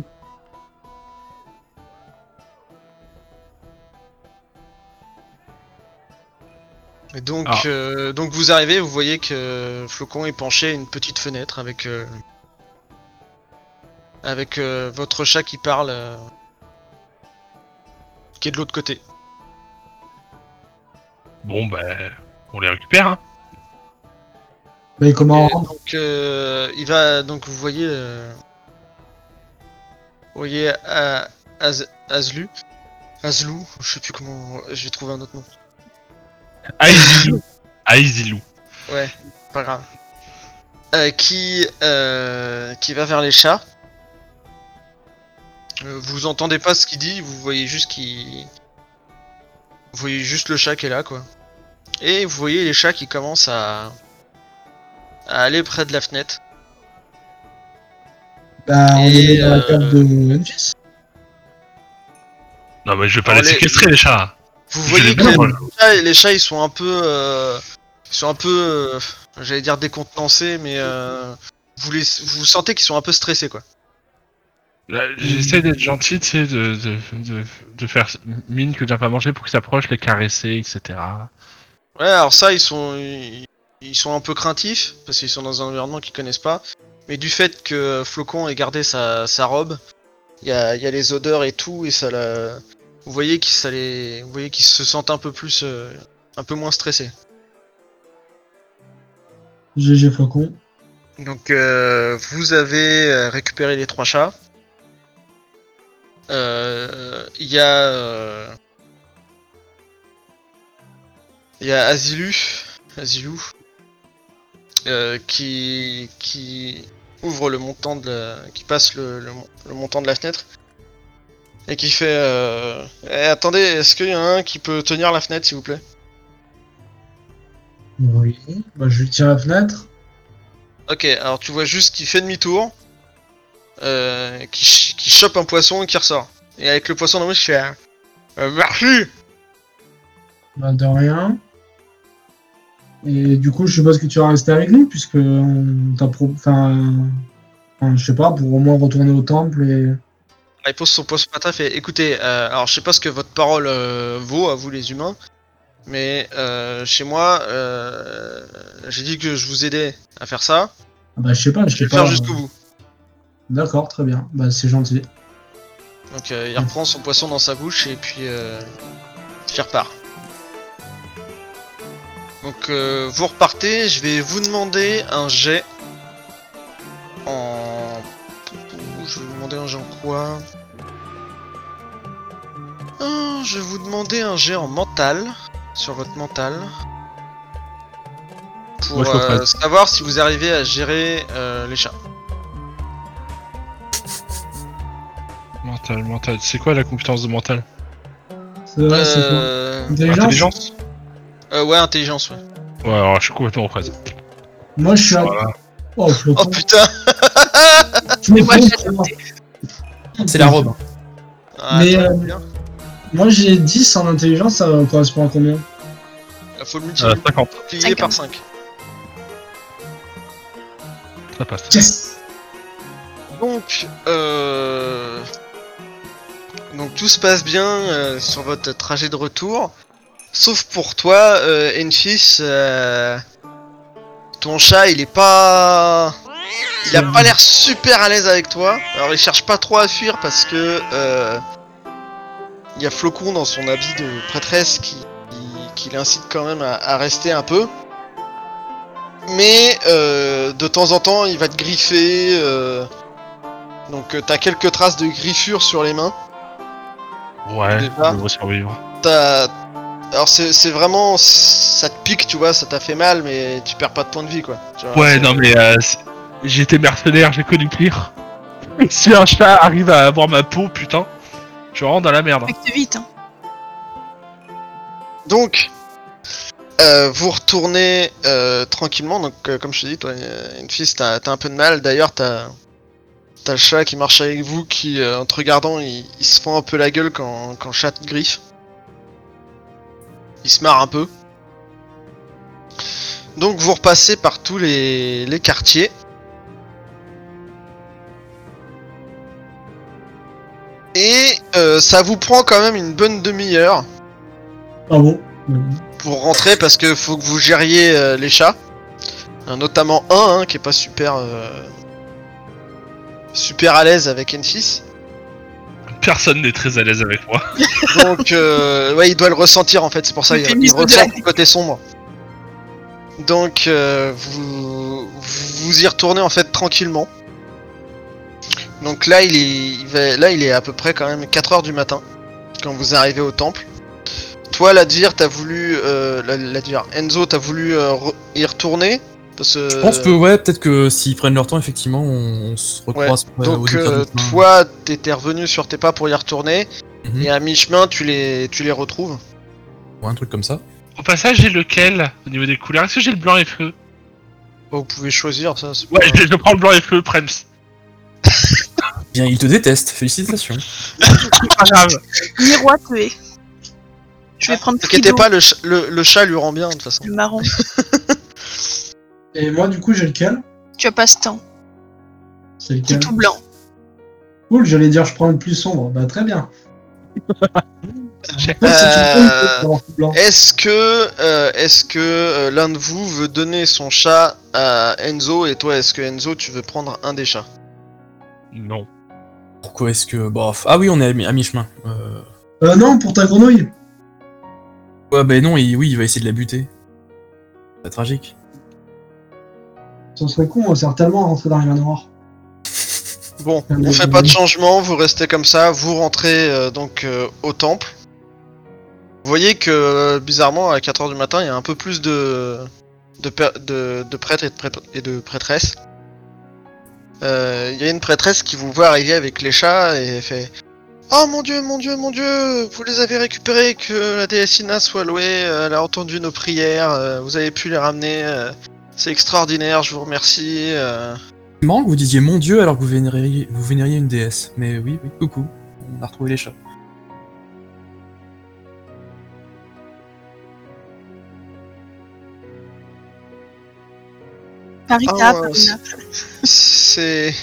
Et donc, Ah. euh, donc vous arrivez, vous voyez que Flocon est penché à une petite fenêtre avec euh, avec euh, votre chat qui parle, euh, qui est de l'autre côté. Bon, ben, on les récupère, hein. Mais comment Et donc euh, il va, donc vous voyez, euh, voyez euh, Az- Azlu. Azlou, je sais plus comment. Je vais trouver un autre nom. Aizilou. Aizilou. Ouais, pas grave. Euh, qui, euh, qui va vers les chats. Euh, vous entendez pas ce qu'il dit, vous voyez juste qu'il. Vous voyez juste le chat qui est là, quoi. Et vous voyez les chats qui commencent à. à aller près de la fenêtre. Bah, on Et, est dans la euh, cave de Memphis. Non, mais je vais pas les séquestrer, les chats. Vous Je voyez les que les chats, les chats, ils sont un peu. euh, ils sont un peu. euh, J'allais dire décontenancés, mais. euh, vous, les, vous sentez qu'ils sont un peu stressés, quoi. Là, J'essaie d'être gentil, tu sais, de, de, de, de faire mine que j'ai pas mangé pour qu'ils s'approchent, les caresser, etc. Ouais, alors ça, ils sont, ils, ils sont un peu craintifs parce qu'ils sont dans un environnement qu'ils connaissent pas. Mais du fait que Flocon ait gardé sa, sa robe, il y a, il y a les odeurs et tout, et ça la... Vous voyez qu'ils ça les... vous voyez qu'ils se sentent un peu plus, euh, un peu moins stressés. GG Flocon. Donc euh, vous avez euh, récupéré les trois chats. Euh, Il y a, euh, il y a Azilu, Azilou, euh, qui qui ouvre le montant de la, qui passe le, le, mon- le montant de la fenêtre et qui fait. Euh, Eh, attendez, est-ce qu'il y en a un qui peut tenir la fenêtre, s'il vous plaît? Oui. Bah, je lui tire la fenêtre. Ok, alors tu vois juste qu'il fait demi-tour, euh, qui, ch- qui chope un poisson et qui ressort. Et avec le poisson dans bouche, je fais euh, Merci Bah, de rien. Et du coup, je suppose que tu vas rester avec nous, puisque on t'a pro... Enfin, enfin, je sais pas, pour au moins retourner au temple et... Il pose son poisson patin et fait Écoutez, euh, alors je sais pas ce que votre parole euh, vaut à vous les humains, mais euh, chez moi, euh, j'ai dit que je vous aidais à faire ça, Ah bah, je sais pas, je je vais sais le pas. faire jusqu'au bout. D'accord, très bien. Bah, c'est gentil. Donc euh, il reprend son poisson dans sa bouche et puis euh, il repart. Donc euh, vous repartez, je vais vous demander un jet en... Je vais vous demander un jet en quoi? Ah, Je vais vous demander un jet en mental, sur votre mental. Pour euh, savoir si vous arrivez à gérer les chats. Mental, mental. C'est quoi la compétence de mental C'est vrai, c'est quoi Euh, Intelligence Intelligence euh, ouais, intelligence, ouais. Ouais, alors je suis complètement représent. Moi, je suis à... Voilà. Oh, Oh putain. C'est la robe. Ah, Mais, euh. Moi, j'ai 10 en intelligence, ça correspond à combien Faut le Euh, multiplier 50. par 5. Ça passe. Yes Donc, euh... Donc tout se passe bien euh, sur votre trajet de retour. Sauf pour toi, euh, Enfis, euh, ton chat il est pas... Il a pas l'air super à l'aise avec toi. Alors il cherche pas trop à fuir parce que... Il y a Flocon dans son habit de prêtresse qui, l'incite quand même à, rester un peu. Mais de temps en temps il va te griffer. donc t'as quelques traces de griffures sur les mains. Ouais, Déjà. je survivre. T'as... Alors c'est, c'est vraiment... Ça te pique, tu vois, ça t'a fait mal, mais tu perds pas de points de vie, quoi. Tu vois, Ouais, c'est- non mais euh, c'est- été mercenaire, j'ai connu pire. Si un chat arrive à avoir ma peau, putain, je rentre dans la merde. Acte vite, hein. Donc... euh, vous retournez euh, tranquillement, donc euh, comme je te dis, toi, euh, une fille, t'as, t'as un peu de mal. D'ailleurs, t'as, t'as le chat qui marche avec vous, qui, euh, en te regardant, il, il se fend un peu la gueule quand, quand le chat te griffe. Il se marre un peu. Donc vous repassez par tous les, les quartiers. Et euh, ça vous prend quand même une bonne demi-heure Ah bon pour rentrer parce que faut que vous gériez euh, les chats. Euh, notamment un hein, qui est pas super super à l'aise avec Enfis. Personne n'est très à l'aise avec moi. Donc euh, ouais, il doit le ressentir en fait, c'est pour ça Il il, fait il mise de ressent la- le côté sombre. Donc euh, vous vous y retournez en fait tranquillement. Donc là il est, il va- là il est à peu près quand même 4 heures du matin quand vous arrivez au temple. Toi Ladvir t'as voulu, euh, la- Enzo t'as voulu euh, re- y retourner parce que. Je pense que, ouais, peut-être que s'ils prennent leur temps, effectivement, on, on se recroise. ouais, Donc euh, toi t'étais revenu sur tes pas pour y retourner Mhm. et à mi-chemin tu les, tu les retrouves. Ouais, un truc comme ça. Au passage, j'ai lequel au niveau des couleurs? Est-ce que j'ai le blanc et feu? Vous pouvez choisir ça. Ouais, pas- je, je prends le blanc et feu, Prems. Bien, ils te détestent, félicitations. C'est pas grave. Miroir tué. Je vais prendre T'inquiétez Frido, pas, le, ch- le, le chat lui rend bien de toute façon. le marron. Et moi, du coup, j'ai lequel Tu as pas ce temps. C'est C'est lequel tout blanc. Cool, j'allais dire je prends le plus sombre. Bah, très bien. C'est Euh. Est-ce que, euh, est-ce que euh, l'un de vous veut donner son chat à Enzo et toi, est-ce que Enzo, tu veux prendre un des chats? Non. Pourquoi est-ce que. Bof. Ah oui, on est à mi- à mi-chemin. Euh... Euh, non, pour ta grenouille. Ouais, bah non, il... oui, il va essayer de la buter. C'est tragique. Ça serait con, on sert tellement à rentrer dans les manoirs. Bon, on fait pas de changement, vous restez comme ça, vous rentrez euh, donc euh, au temple. Vous voyez que euh, bizarrement à 4h du matin, il y a un peu plus de de, de, de prêtres et de, prêtre- et de prêtresses. Il y a une prêtresse qui vous voit arriver avec les chats et fait Oh mon dieu, mon dieu, mon dieu, vous les avez récupérés, que la déesse Ina soit louée, elle a entendu nos prières, vous avez pu les ramener, c'est extraordinaire, je vous remercie. euh. C'est marrant que vous disiez mon dieu alors que vous vénériez, vous vénériez une déesse. Mais oui, oui, coucou. On a retrouvé les chats. Parina. C'est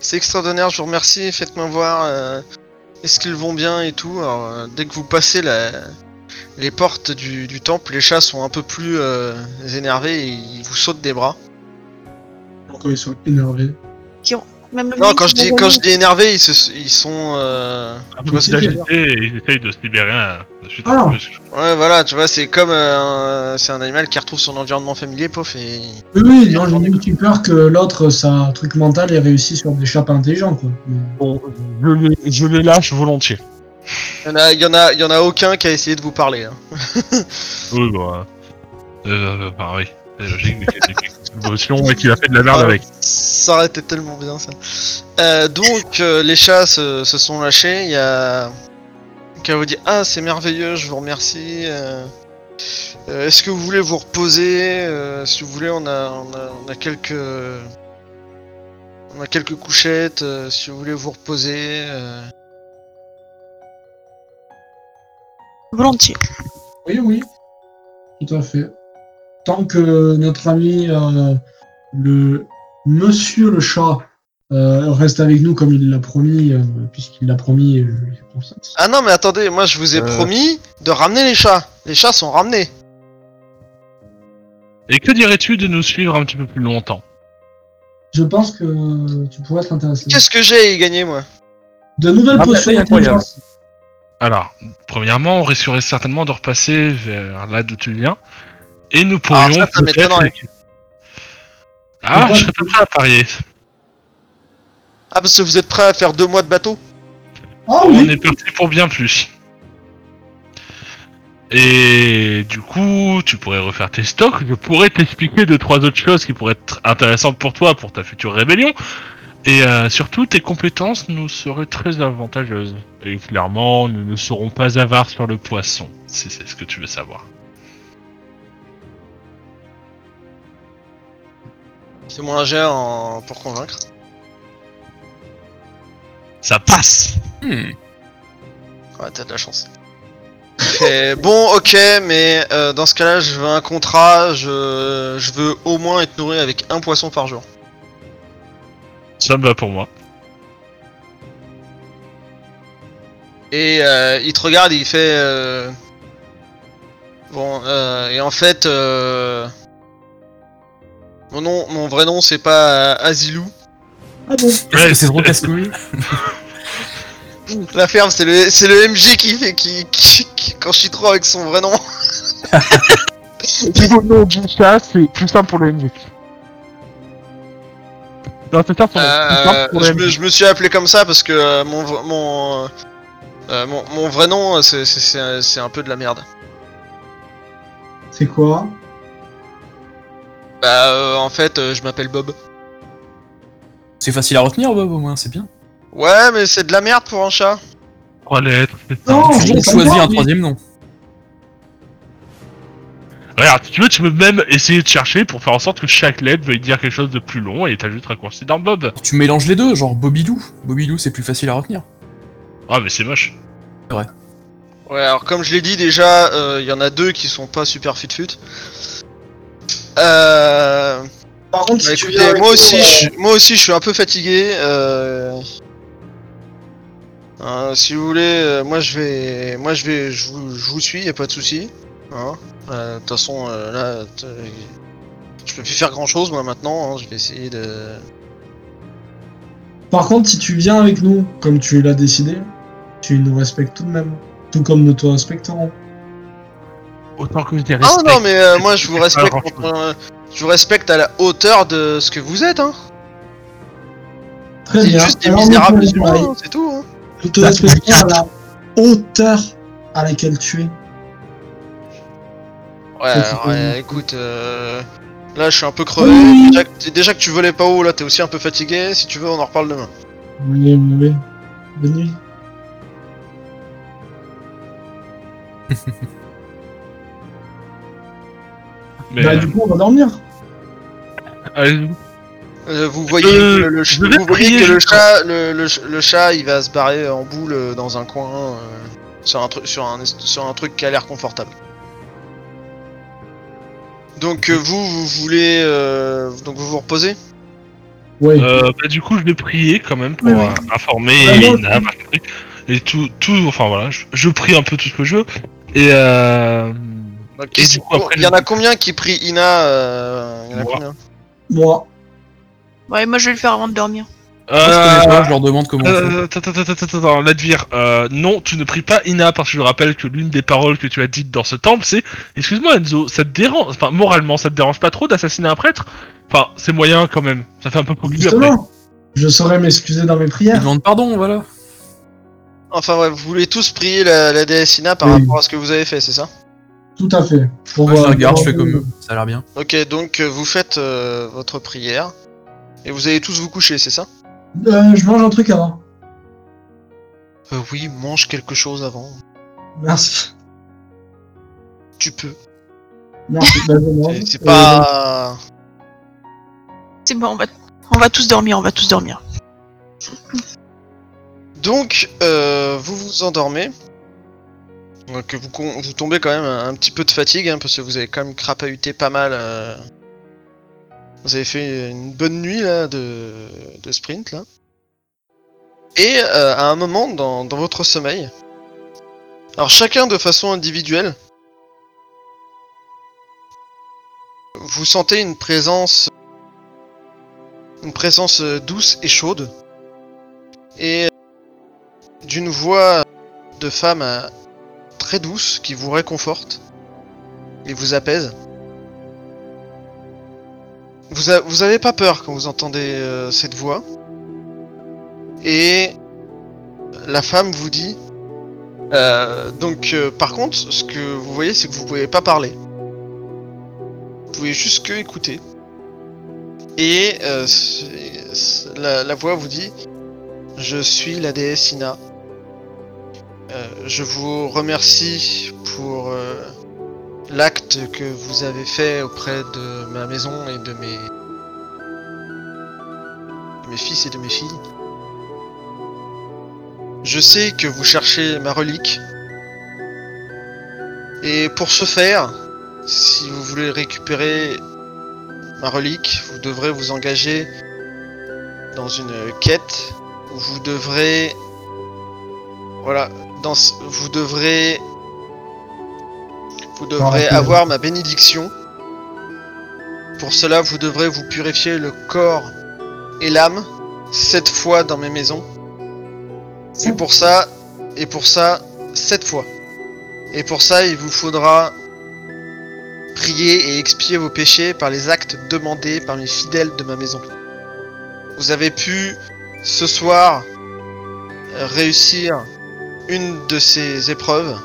c'est extraordinaire, je vous remercie, faites-moi voir euh, est-ce qu'ils vont bien et tout. Alors, euh, dès que vous passez la... les portes du, du temple, les chats sont un peu plus euh, énervés et ils vous sautent des bras. Pourquoi ils sont énervés Même Non, quand je dis, quand je dis énervés, ils, se- ils sont... euh, et ils essayent de se libérer. hein, Ah. Ouais, voilà, tu vois, c'est comme euh, un- c'est un animal qui retrouve son environnement familier, pof, et... Oui, oui, non, j'ai plus peur que l'autre, sa truc mental, ait réussi sur des chats pas intelligents, quoi. Bon, je les, je les lâche volontiers. Il y en a, il y en a, il y en a aucun qui a essayé de vous parler. hein. Oui, bon. Euh, euh, enfin, oui. C'est logique, mais a des émotions et qu'il a fait de la merde avec. Ça aurait été tellement bien ça. Euh, donc euh, les chats se, se sont lâchés. Il y a qui vous dit ah c'est merveilleux, je vous remercie. euh, euh, Est-ce que vous voulez vous reposer Euh, Si vous voulez, on a, on a, on a quelques on a quelques couchettes. euh, si vous voulez vous reposer. euh. Volontiers. Oui, oui, tout à fait. Tant que notre ami, euh, le monsieur le chat, euh, reste avec nous comme il l'a promis, euh, puisqu'il l'a promis, et je lui ai confiance. Ah non mais attendez, moi je vous ai Euh. promis de ramener les chats. Les chats sont ramenés. Et que dirais-tu de nous suivre un petit peu plus longtemps? Je pense que tu pourrais être intéressé. Qu'est-ce que j'ai à y gagner moi? De nouvelles Ah, potions c'est incroyable. d'intelligence. Alors, premièrement, on risquerait certainement de repasser vers là d'où tu viens. Et nous Ah, pourrions ça, ça peut-être... m'étonnerait. Ah, je serais pas prêt à parier. Ah parce que vous êtes prêts à faire deux mois de bateau? Ah On oui est parti pour bien plus. Et du coup, tu pourrais refaire tes stocks. Je pourrais t'expliquer deux trois autres choses qui pourraient être intéressantes pour toi, pour ta future rébellion. Et euh, surtout, tes compétences nous seraient très avantageuses. Et clairement, nous ne serons pas avares sur le poisson, si c'est ce que tu veux savoir. Fais-moi un jet en... pour convaincre. Ça passe Hmm. Ouais, t'as de la chance. Et bon, ok, mais euh, dans ce cas-là, je veux un contrat. Je, je veux au moins être nourri avec un poisson par jour. Ça me va pour moi. Et euh, il te regarde, et il fait. euh, Bon, euh, et en fait, euh, mon nom, mon vrai nom, c'est pas euh, Azilou. Ah bon Est-ce que c'est trop casse-couille La ferme, c'est le, c'est le MJ qui fait qui, qui, qui- quand je suis trop avec son vrai nom. Niveau nom du chat, c'est plus simple pour le MJ. Ça va te faire ton. Euh, ton je, me, je me suis appelé comme ça parce que euh, mon, mon, euh, mon, mon vrai nom, euh, c'est- c'est- c'est c'est un peu de la merde. C'est quoi? Bah, euh, en fait, euh, je m'appelle Bob. C'est facile à retenir, Bob, au moins, c'est bien. Ouais, mais c'est de la merde pour un chat. Trois lettres, c'est ça. Non, choisir pas, un troisième nom. Regarde, si tu veux, tu peux même essayer de chercher pour faire en sorte que chaque lettre veuille dire quelque chose de plus long et t'as juste raccourci dans Bob. Tu mélanges les deux, genre. Bobby Lou, c'est plus facile à retenir. Ah, mais c'est moche. Ouais, alors comme je l'ai dit déjà, euh, il y en a deux qui sont pas super fut-fut. Euh... Par contre, si Bah, tu écoutez, moi aussi, euh, je, suis- moi aussi, je suis un peu fatigué. Euh... hein, si vous voulez, euh, moi je vais, moi je vais, je vous, je vous suis, y a pas de souci. Hein Euh, De toute façon, euh, là, je peux plus faire grand chose moi maintenant. hein, je vais essayer de. Par contre, si tu viens avec nous, comme tu l'as décidé, tu nous respectes tout de même. Tout comme nous te respecterons. Autant que je les Ah respecte. non, mais euh, moi je vous respecte. euh, je vous respecte à la hauteur de ce que vous êtes. Hein. Très C'est bien. juste des misérables hein, c'est tout. Hein. Nous te c'est à la hauteur à laquelle tu es. Ouais, alors, écoute, euh, là je suis un peu crevé. Oui. Déjà, que- déjà que tu volais pas haut, là t'es aussi un peu fatigué. Si tu veux, on en reparle demain. Oui, oui, oui. Bonne nuit. Mais, Bah, du coup, on va dormir. allez, Euh, vous voyez Euh, que, le, ch- je vais vous voyez prier que le chat, le, le ch- le chat, il va se barrer en boule euh, dans un coin, euh, sur un truc, sur un, est- sur un truc qui a l'air confortable. Donc euh, vous, vous voulez, euh, donc vous vous reposez Oui. euh, bah, du coup, je vais prier quand même pour euh, informer Ah, et tout, tout, enfin voilà, je, je prie un peu tout ce que je veux. Et euh, Donc, Et qui- du coup, après, Il y en a combien qui prient Ina euh, Il y en a Moi. combien Moi. Ouais, moi je vais le faire avant de dormir. Je connais pas, euh, je leur demande comment. Euh, attends, attends, attends, attends, attends, Ladvir, euh, non, tu ne pries pas Ina parce que je rappelle que l'une des paroles que tu as dites dans ce temple, c'est Excuse-moi Enzo, ça te dérange, enfin, moralement, ça te dérange pas trop d'assassiner un prêtre? Enfin, c'est moyen quand même, ça fait un peu pollué après. Justement, je saurais m'excuser dans mes Ils prières. demandent pardon, voilà. Enfin ouais, vous voulez tous prier la, la déesse Ina par Oui. rapport à ce que vous avez fait, c'est ça? Tout à fait. Pour, Moi, je euh, regarde, je fais comme eux. Ça a l'air bien. Ok, donc euh, vous faites euh, votre prière et vous allez tous vous coucher, c'est ça? Euh, je mange un truc avant. euh, Oui, mange quelque chose avant. Merci. Tu peux. Merci. Bah. C'est- C'est Euh, pas. C'est bon, on va, on va tous dormir, on va tous dormir. Donc, euh, vous vous endormez. Donc, vous, con- vous tombez quand même un, un petit peu de fatigue, hein, parce que vous avez quand même crapahuté pas mal. euh. Vous avez fait une bonne nuit là, de, de sprint. Là. Et euh, à un moment dans, dans votre sommeil, alors chacun de façon individuelle, vous sentez une présence, une présence euh, douce et chaude, et d'une voix de femme euh, très douce qui vous réconforte et vous apaise. Vous, avez pas peur quand vous entendez euh, cette voix. Et la femme vous dit. euh, donc, euh, par contre, ce que vous voyez, c'est que vous pouvez pas parler. Vous pouvez juste que écouter. Et la, la voix vous dit Je suis la déesse Ina. Je vous remercie pour l'acte que vous avez fait auprès de ma maison et de mes, mes fils et de mes filles. Je sais que vous cherchez ma relique. Et pour ce faire, si vous voulez récupérer ma relique, vous devrez vous engager dans une quête où vous devrez voilà, dans vous devrez vous devrez avoir ma bénédiction. Pour cela, vous devrez vous purifier le corps et l'âme sept fois dans mes maisons. Et pour ça, et pour ça, sept fois. Et pour ça, il vous faudra prier et expier vos péchés par les actes demandés par mes fidèles de ma maison. vous avez pu ce soir réussir une de ces épreuves.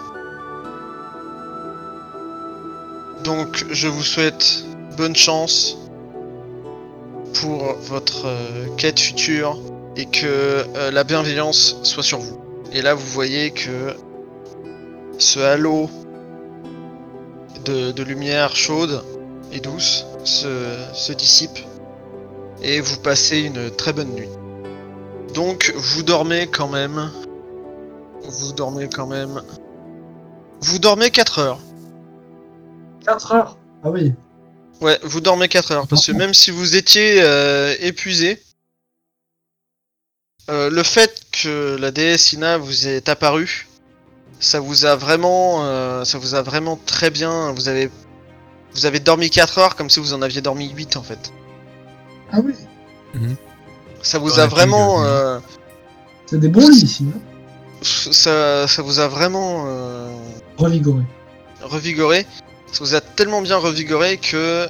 Donc je vous souhaite bonne chance pour votre euh, quête future et que euh, la bienveillance soit sur vous. Et là vous voyez que ce halo de, lumière chaude et douce se, se dissipe et vous passez une très bonne nuit. Donc vous dormez quand même. Vous dormez quand même. Vous dormez 4 heures. 4 heures Ah oui. Ouais, vous dormez 4 heures. Parce que même si vous étiez euh, épuisé, euh, le fait que la déesse Ina vous est apparue, ça vous a vraiment, euh, ça vous a vraiment très bien. Vous avez, vous avez dormi 4 heures comme si vous en aviez dormi 8 en fait. Ah oui. Ça vous Ouais, a vraiment, euh, C'est des bons lits ici, hein ça, ça vous a vraiment euh, Revigoré. revigoré. Ça vous a tellement bien revigoré que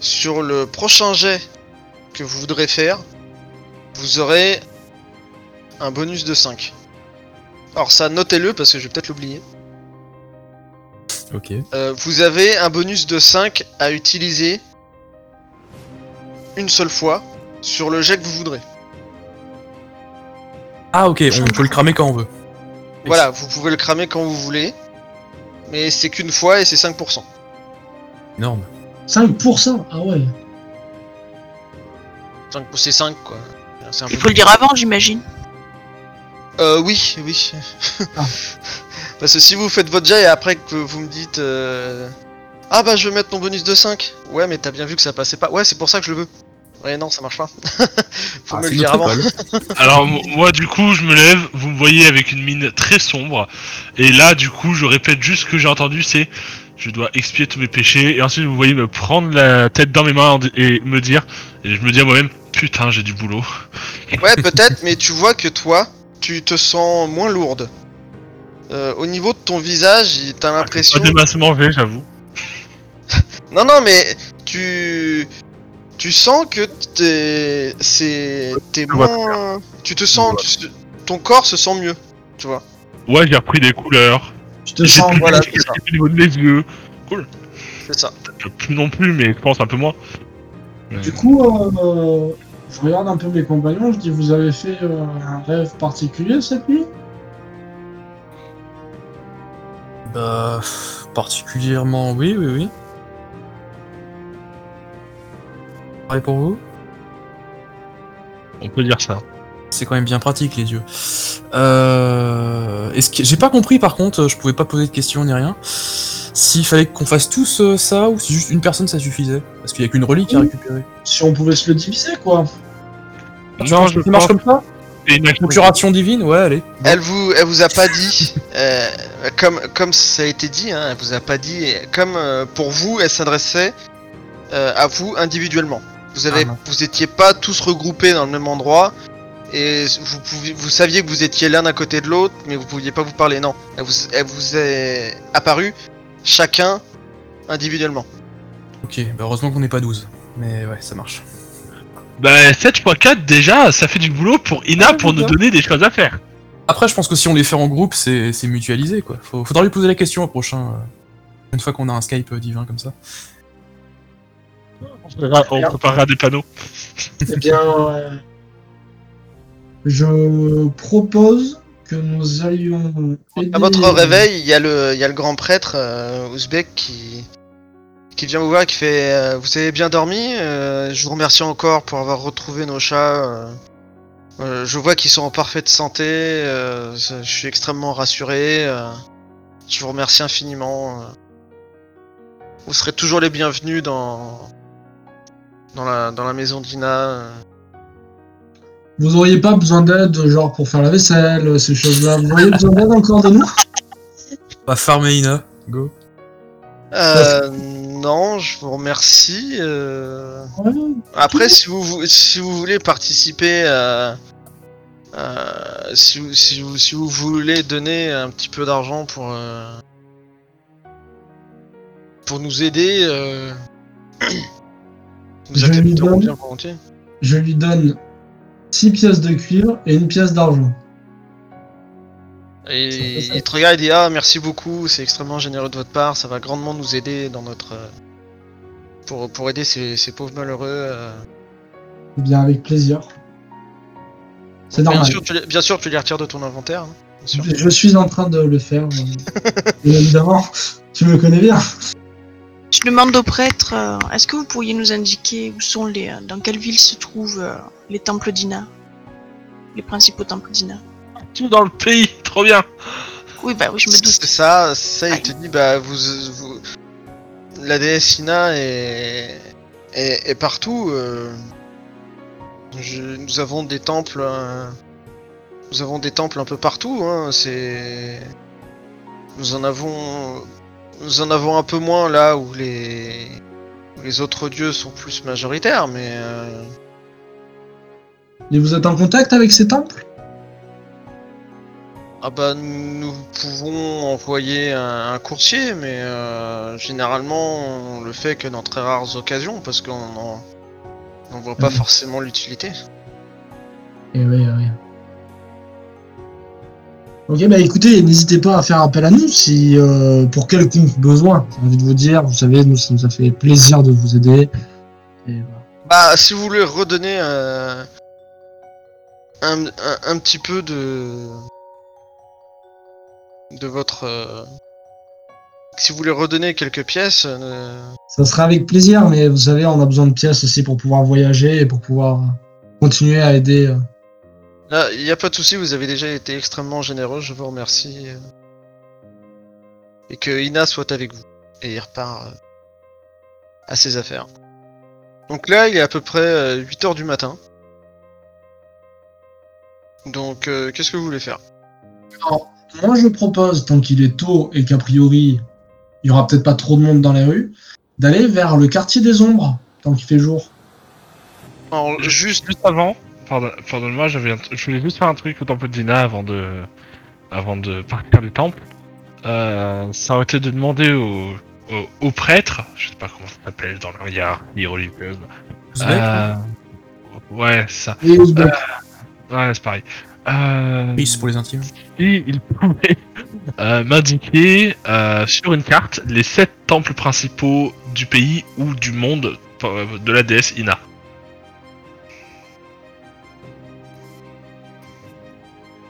sur le prochain jet que vous voudrez faire, vous aurez un bonus de 5. Alors ça, notez-le parce que je vais peut-être l'oublier. Ok. Euh, vous avez un bonus de 5 à utiliser une seule fois sur le jet que vous voudrez. Ah ok, on peut le cramer quand on veut. Voilà, vous pouvez le cramer quand vous voulez, mais c'est qu'une fois et c'est 5%. Énorme. 5% Ah ouais. 5 c'est 5 quoi. C'est un Il peu faut le dire avant, j'imagine. Euh, oui, oui. Ah. Parce que si vous faites votre jet et après que vous me dites euh, Ah bah je vais mettre ton bonus de 5. Ouais, mais t'as bien vu que ça passait pas. Ouais, c'est pour ça que je le veux. Ouais, non, ça marche pas. Faut Ah, me c'est le dire notre avant. école. Alors mo- moi du coup je me lève, vous me voyez avec une mine très sombre et là du coup je répète juste ce que j'ai entendu c'est je dois expier tous mes péchés et ensuite vous voyez me prendre la tête dans mes mains et me dire et je me dis à moi-même putain j'ai du boulot. Ouais, peut-être, mais tu vois que toi, tu te sens moins lourde. Euh, au niveau de ton visage, il- t'as l'impression. Pas des masses manger j'avoue. Non, non, mais tu. Tu sens que t'es. C'est. T'es moins. Tu te sens. tu- Ton corps se sent mieux. Tu vois. Ouais j'ai repris des couleurs, Je te j'ai sens. plus voilà, de c'est ça. au niveau de mes yeux, C'est ça. plus non plus mais je pense un peu moins. Du coup, euh, je regarde un peu mes compagnons, je dis vous avez fait euh, un rêve particulier cette nuit? Bah, particulièrement, oui, oui, oui. Pareil pour vous On peut dire ça. C'est quand même bien pratique les yeux. Euh... Est-ce que j'ai pas compris par contre, je pouvais pas poser de questions ni rien. S'il fallait qu'on fasse tous euh, ça ou si juste une personne ça suffisait? Parce qu'il y a qu'une relique à récupérer. Si on pouvait se le diviser, quoi. Je ça marche comme ça? une Procuration divine? Ouais, allez. Bon. Elle vous, elle vous a pas dit, euh, comme, comme ça a été dit, hein, elle vous a pas dit, comme euh, pour vous, elle s'adressait euh, à vous individuellement. Vous avez, Ah, vous étiez pas tous regroupés dans le même endroit et vous pouviez, vous saviez que vous étiez l'un à côté de l'autre, mais vous pouviez pas vous parler. Non, elle vous, elle vous est apparue chacun individuellement. Ok, bah heureusement qu'on n'est pas 12. Mais ouais, ça marche. Bah 7 x 4 déjà ça fait du boulot pour Ina pour nous donner des choses à faire. Après, je pense que si on les fait en groupe, c'est c'est mutualisé quoi. Faut, faudra lui poser la question au prochain. euh, une fois qu'on a un Skype euh, divin comme ça. On préparera, on préparera des panneaux. Eh bien, euh, je propose que nous allions. À votre réveil, il y a le, il y a le grand prêtre euh, ouzbek qui, qui vient vous voir et qui fait euh, Vous avez bien dormi Euh, Je vous remercie encore pour avoir retrouvé nos chats. je vois qu'ils sont en parfaite santé. euh, je je suis extrêmement rassuré. euh. je vous remercie infiniment. euh. Vous serez toujours les bienvenus dans, dans, la, dans la maison d'Ina. euh. Vous auriez pas besoin d'aide, genre pour faire la vaisselle, ces choses-là. Vous auriez besoin d'aide encore de nous? Bah, farmer Ina, go. Euh, non, je vous remercie. euh. Ouais. Après, si vous, vou- si vous voulez participer à. à- si, vous, si, vous, si vous voulez donner un petit peu d'argent pour. euh, pour nous aider. Je lui donne- bien volontiers. Je lui donne 6 pièces de cuivre et une pièce d'argent. Et il te regarde et dit Ah, merci beaucoup, c'est extrêmement généreux de votre part, ça va grandement nous aider dans notre. euh, Pour, pour aider ces, ces pauvres malheureux. euh. Eh bien, avec plaisir. C'est Bien normal. sûr, tu les, bien sûr, tu les retires de ton inventaire. hein. Je suis en train de le faire. euh, évidemment, tu me connais bien. Je demande au prêtre, euh, est-ce que vous pourriez nous indiquer où sont les, euh, dans quelle ville se trouvent euh, les temples d'Ina, les principaux temples d'Ina Tout dans le pays, trop bien. Oui, bah oui, je me C'est doute. ça, ça, il te dit Bah, vous. vous la déesse Ina est. est, est partout. euh, je- nous avons des temples. euh, nous avons des temples un peu partout, hein, c'est. Nous en avons. Nous en avons un peu moins là où les. où les autres dieux sont plus majoritaires, mais. euh, Et vous êtes en contact avec ces temples? Ah bah nous pouvons envoyer un, un coursier, mais euh, généralement on le fait que dans très rares occasions parce qu'on en- on voit pas forcément l'utilité. Eh oui, eh oui. Ok, bah écoutez, n'hésitez pas à faire appel à nous si euh, pour quelconque besoin. J'ai envie de vous dire, vous savez, nous, ça nous a fait plaisir de vous aider. Et voilà. Bah si vous voulez redonner euh, un, un, un petit peu de de votre euh, si vous voulez redonner quelques pièces, euh, Ça sera avec plaisir, mais vous savez, on a besoin de pièces aussi pour pouvoir voyager et pour pouvoir continuer à aider. Euh. là il y a pas de souci, vous avez déjà été extrêmement généreux, je vous remercie. euh, et que Ina soit avec vous. Et il repart euh, à ses affaires. Donc là, il est à peu près 8h du matin. Donc, euh, qu'est-ce que vous voulez faire? Alors, moi, je propose, tant qu'il est tôt et qu'a priori, il y aura peut-être pas trop de monde dans les rues, d'aller vers le quartier des ombres, tant qu'il fait jour. Alors, juste... Juste avant, pardon- pardonne-moi, j'avais, un- je voulais juste faire un truc au temple d'Ina avant de, avant de partir du temple. Euh, ça aurait été de demander au, au, au prêtre, je sais pas comment ça s'appelle dans le hiérarchie religieuse. Euh, ouais, ça. Et Ouzbek. Ouais, c'est pareil. Euh, Oui, c'est pour les intimes. si il pouvait euh, m'indiquer euh, sur une carte les sept temples principaux du pays ou du monde euh, de la déesse Ina.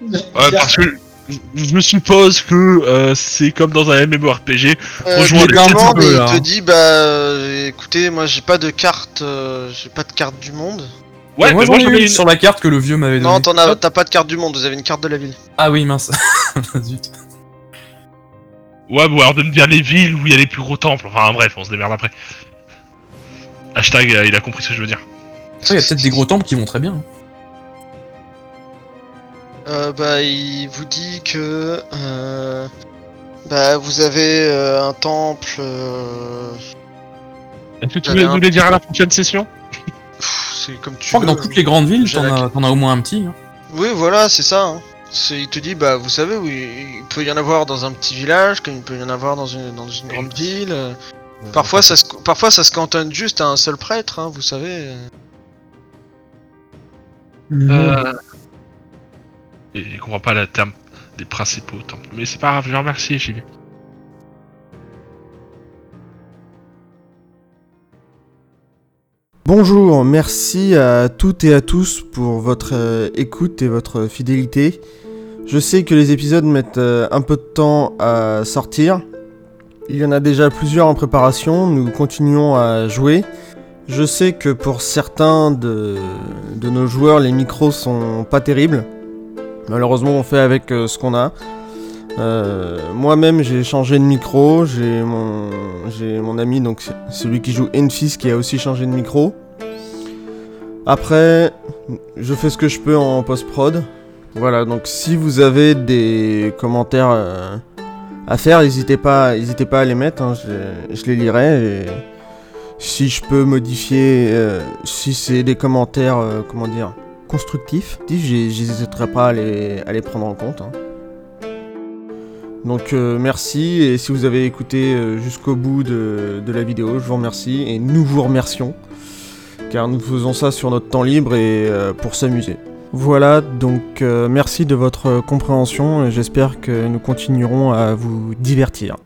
Ouais, parce que je me suppose que euh, c'est comme dans un MMORPG. Euh, Rejoins les mais peu, il là, te hein. dit, bah, euh, écoutez, moi j'ai pas de carte, euh, j'ai pas de carte du monde. Ouais, moi moi ai j'en une ai une. sur la carte que le vieux m'avait donnée. Non, t'en as, t'as pas de carte du monde, vous avez une carte de la ville. Ah oui, mince. Zut. Ouais, ou alors de me dire les villes où il y a les plus gros temples. Enfin bref, on se démerde après. Hashtag, euh, il a compris ce que je veux dire. Il y a peut-être des gros temples qui vont très bien. hein. Euh, bah, il vous dit que euh, bah, vous avez euh, un temple. euh, Est-ce que tu J'avais veux un- nous les dire à la prochaine session pff, c'est comme tu Je crois que veux. dans toutes les grandes villes, t'en as, t'en as au moins un petit. hein. Oui, voilà, c'est ça. hein. C'est- Il te dit, bah, vous savez, oui, il peut y en avoir dans un petit village, comme il peut y en avoir dans une, dans une grande ville. euh. Parfois, ça se, parfois, ça se cantonne juste à un seul prêtre, hein, vous savez. euh. Euh... Et il comprend pas le terme des principaux temples. Mais c'est pas grave, je remercie, j'y. Bonjour, merci à toutes et à tous pour votre euh, écoute et votre fidélité. Je sais que les épisodes mettent euh, un peu de temps à sortir. Il y en a déjà plusieurs en préparation, nous continuons à jouer. Je sais que pour certains de, de nos joueurs, les micros sont pas terribles. Malheureusement, on fait avec euh, ce qu'on a. Euh, Moi-même, j'ai changé de micro. J'ai mon, ami, donc celui qui joue Enfis, qui a aussi changé de micro. Après, je fais ce que je peux en post-prod. Voilà, donc si vous avez des commentaires euh, à faire, n'hésitez pas, pas à les mettre. hein, je, les lirai. Si je peux modifier, si c'est des commentaires, comment dire, constructifs, j'ai- j'hésiterai pas à les, prendre en compte. hein. Donc euh, merci, et si vous avez écouté euh, jusqu'au bout de, la vidéo, je vous remercie, et nous vous remercions. car nous faisons ça sur notre temps libre et euh, pour s'amuser. Voilà, donc merci de votre compréhension et j'espère que nous continuerons à vous divertir.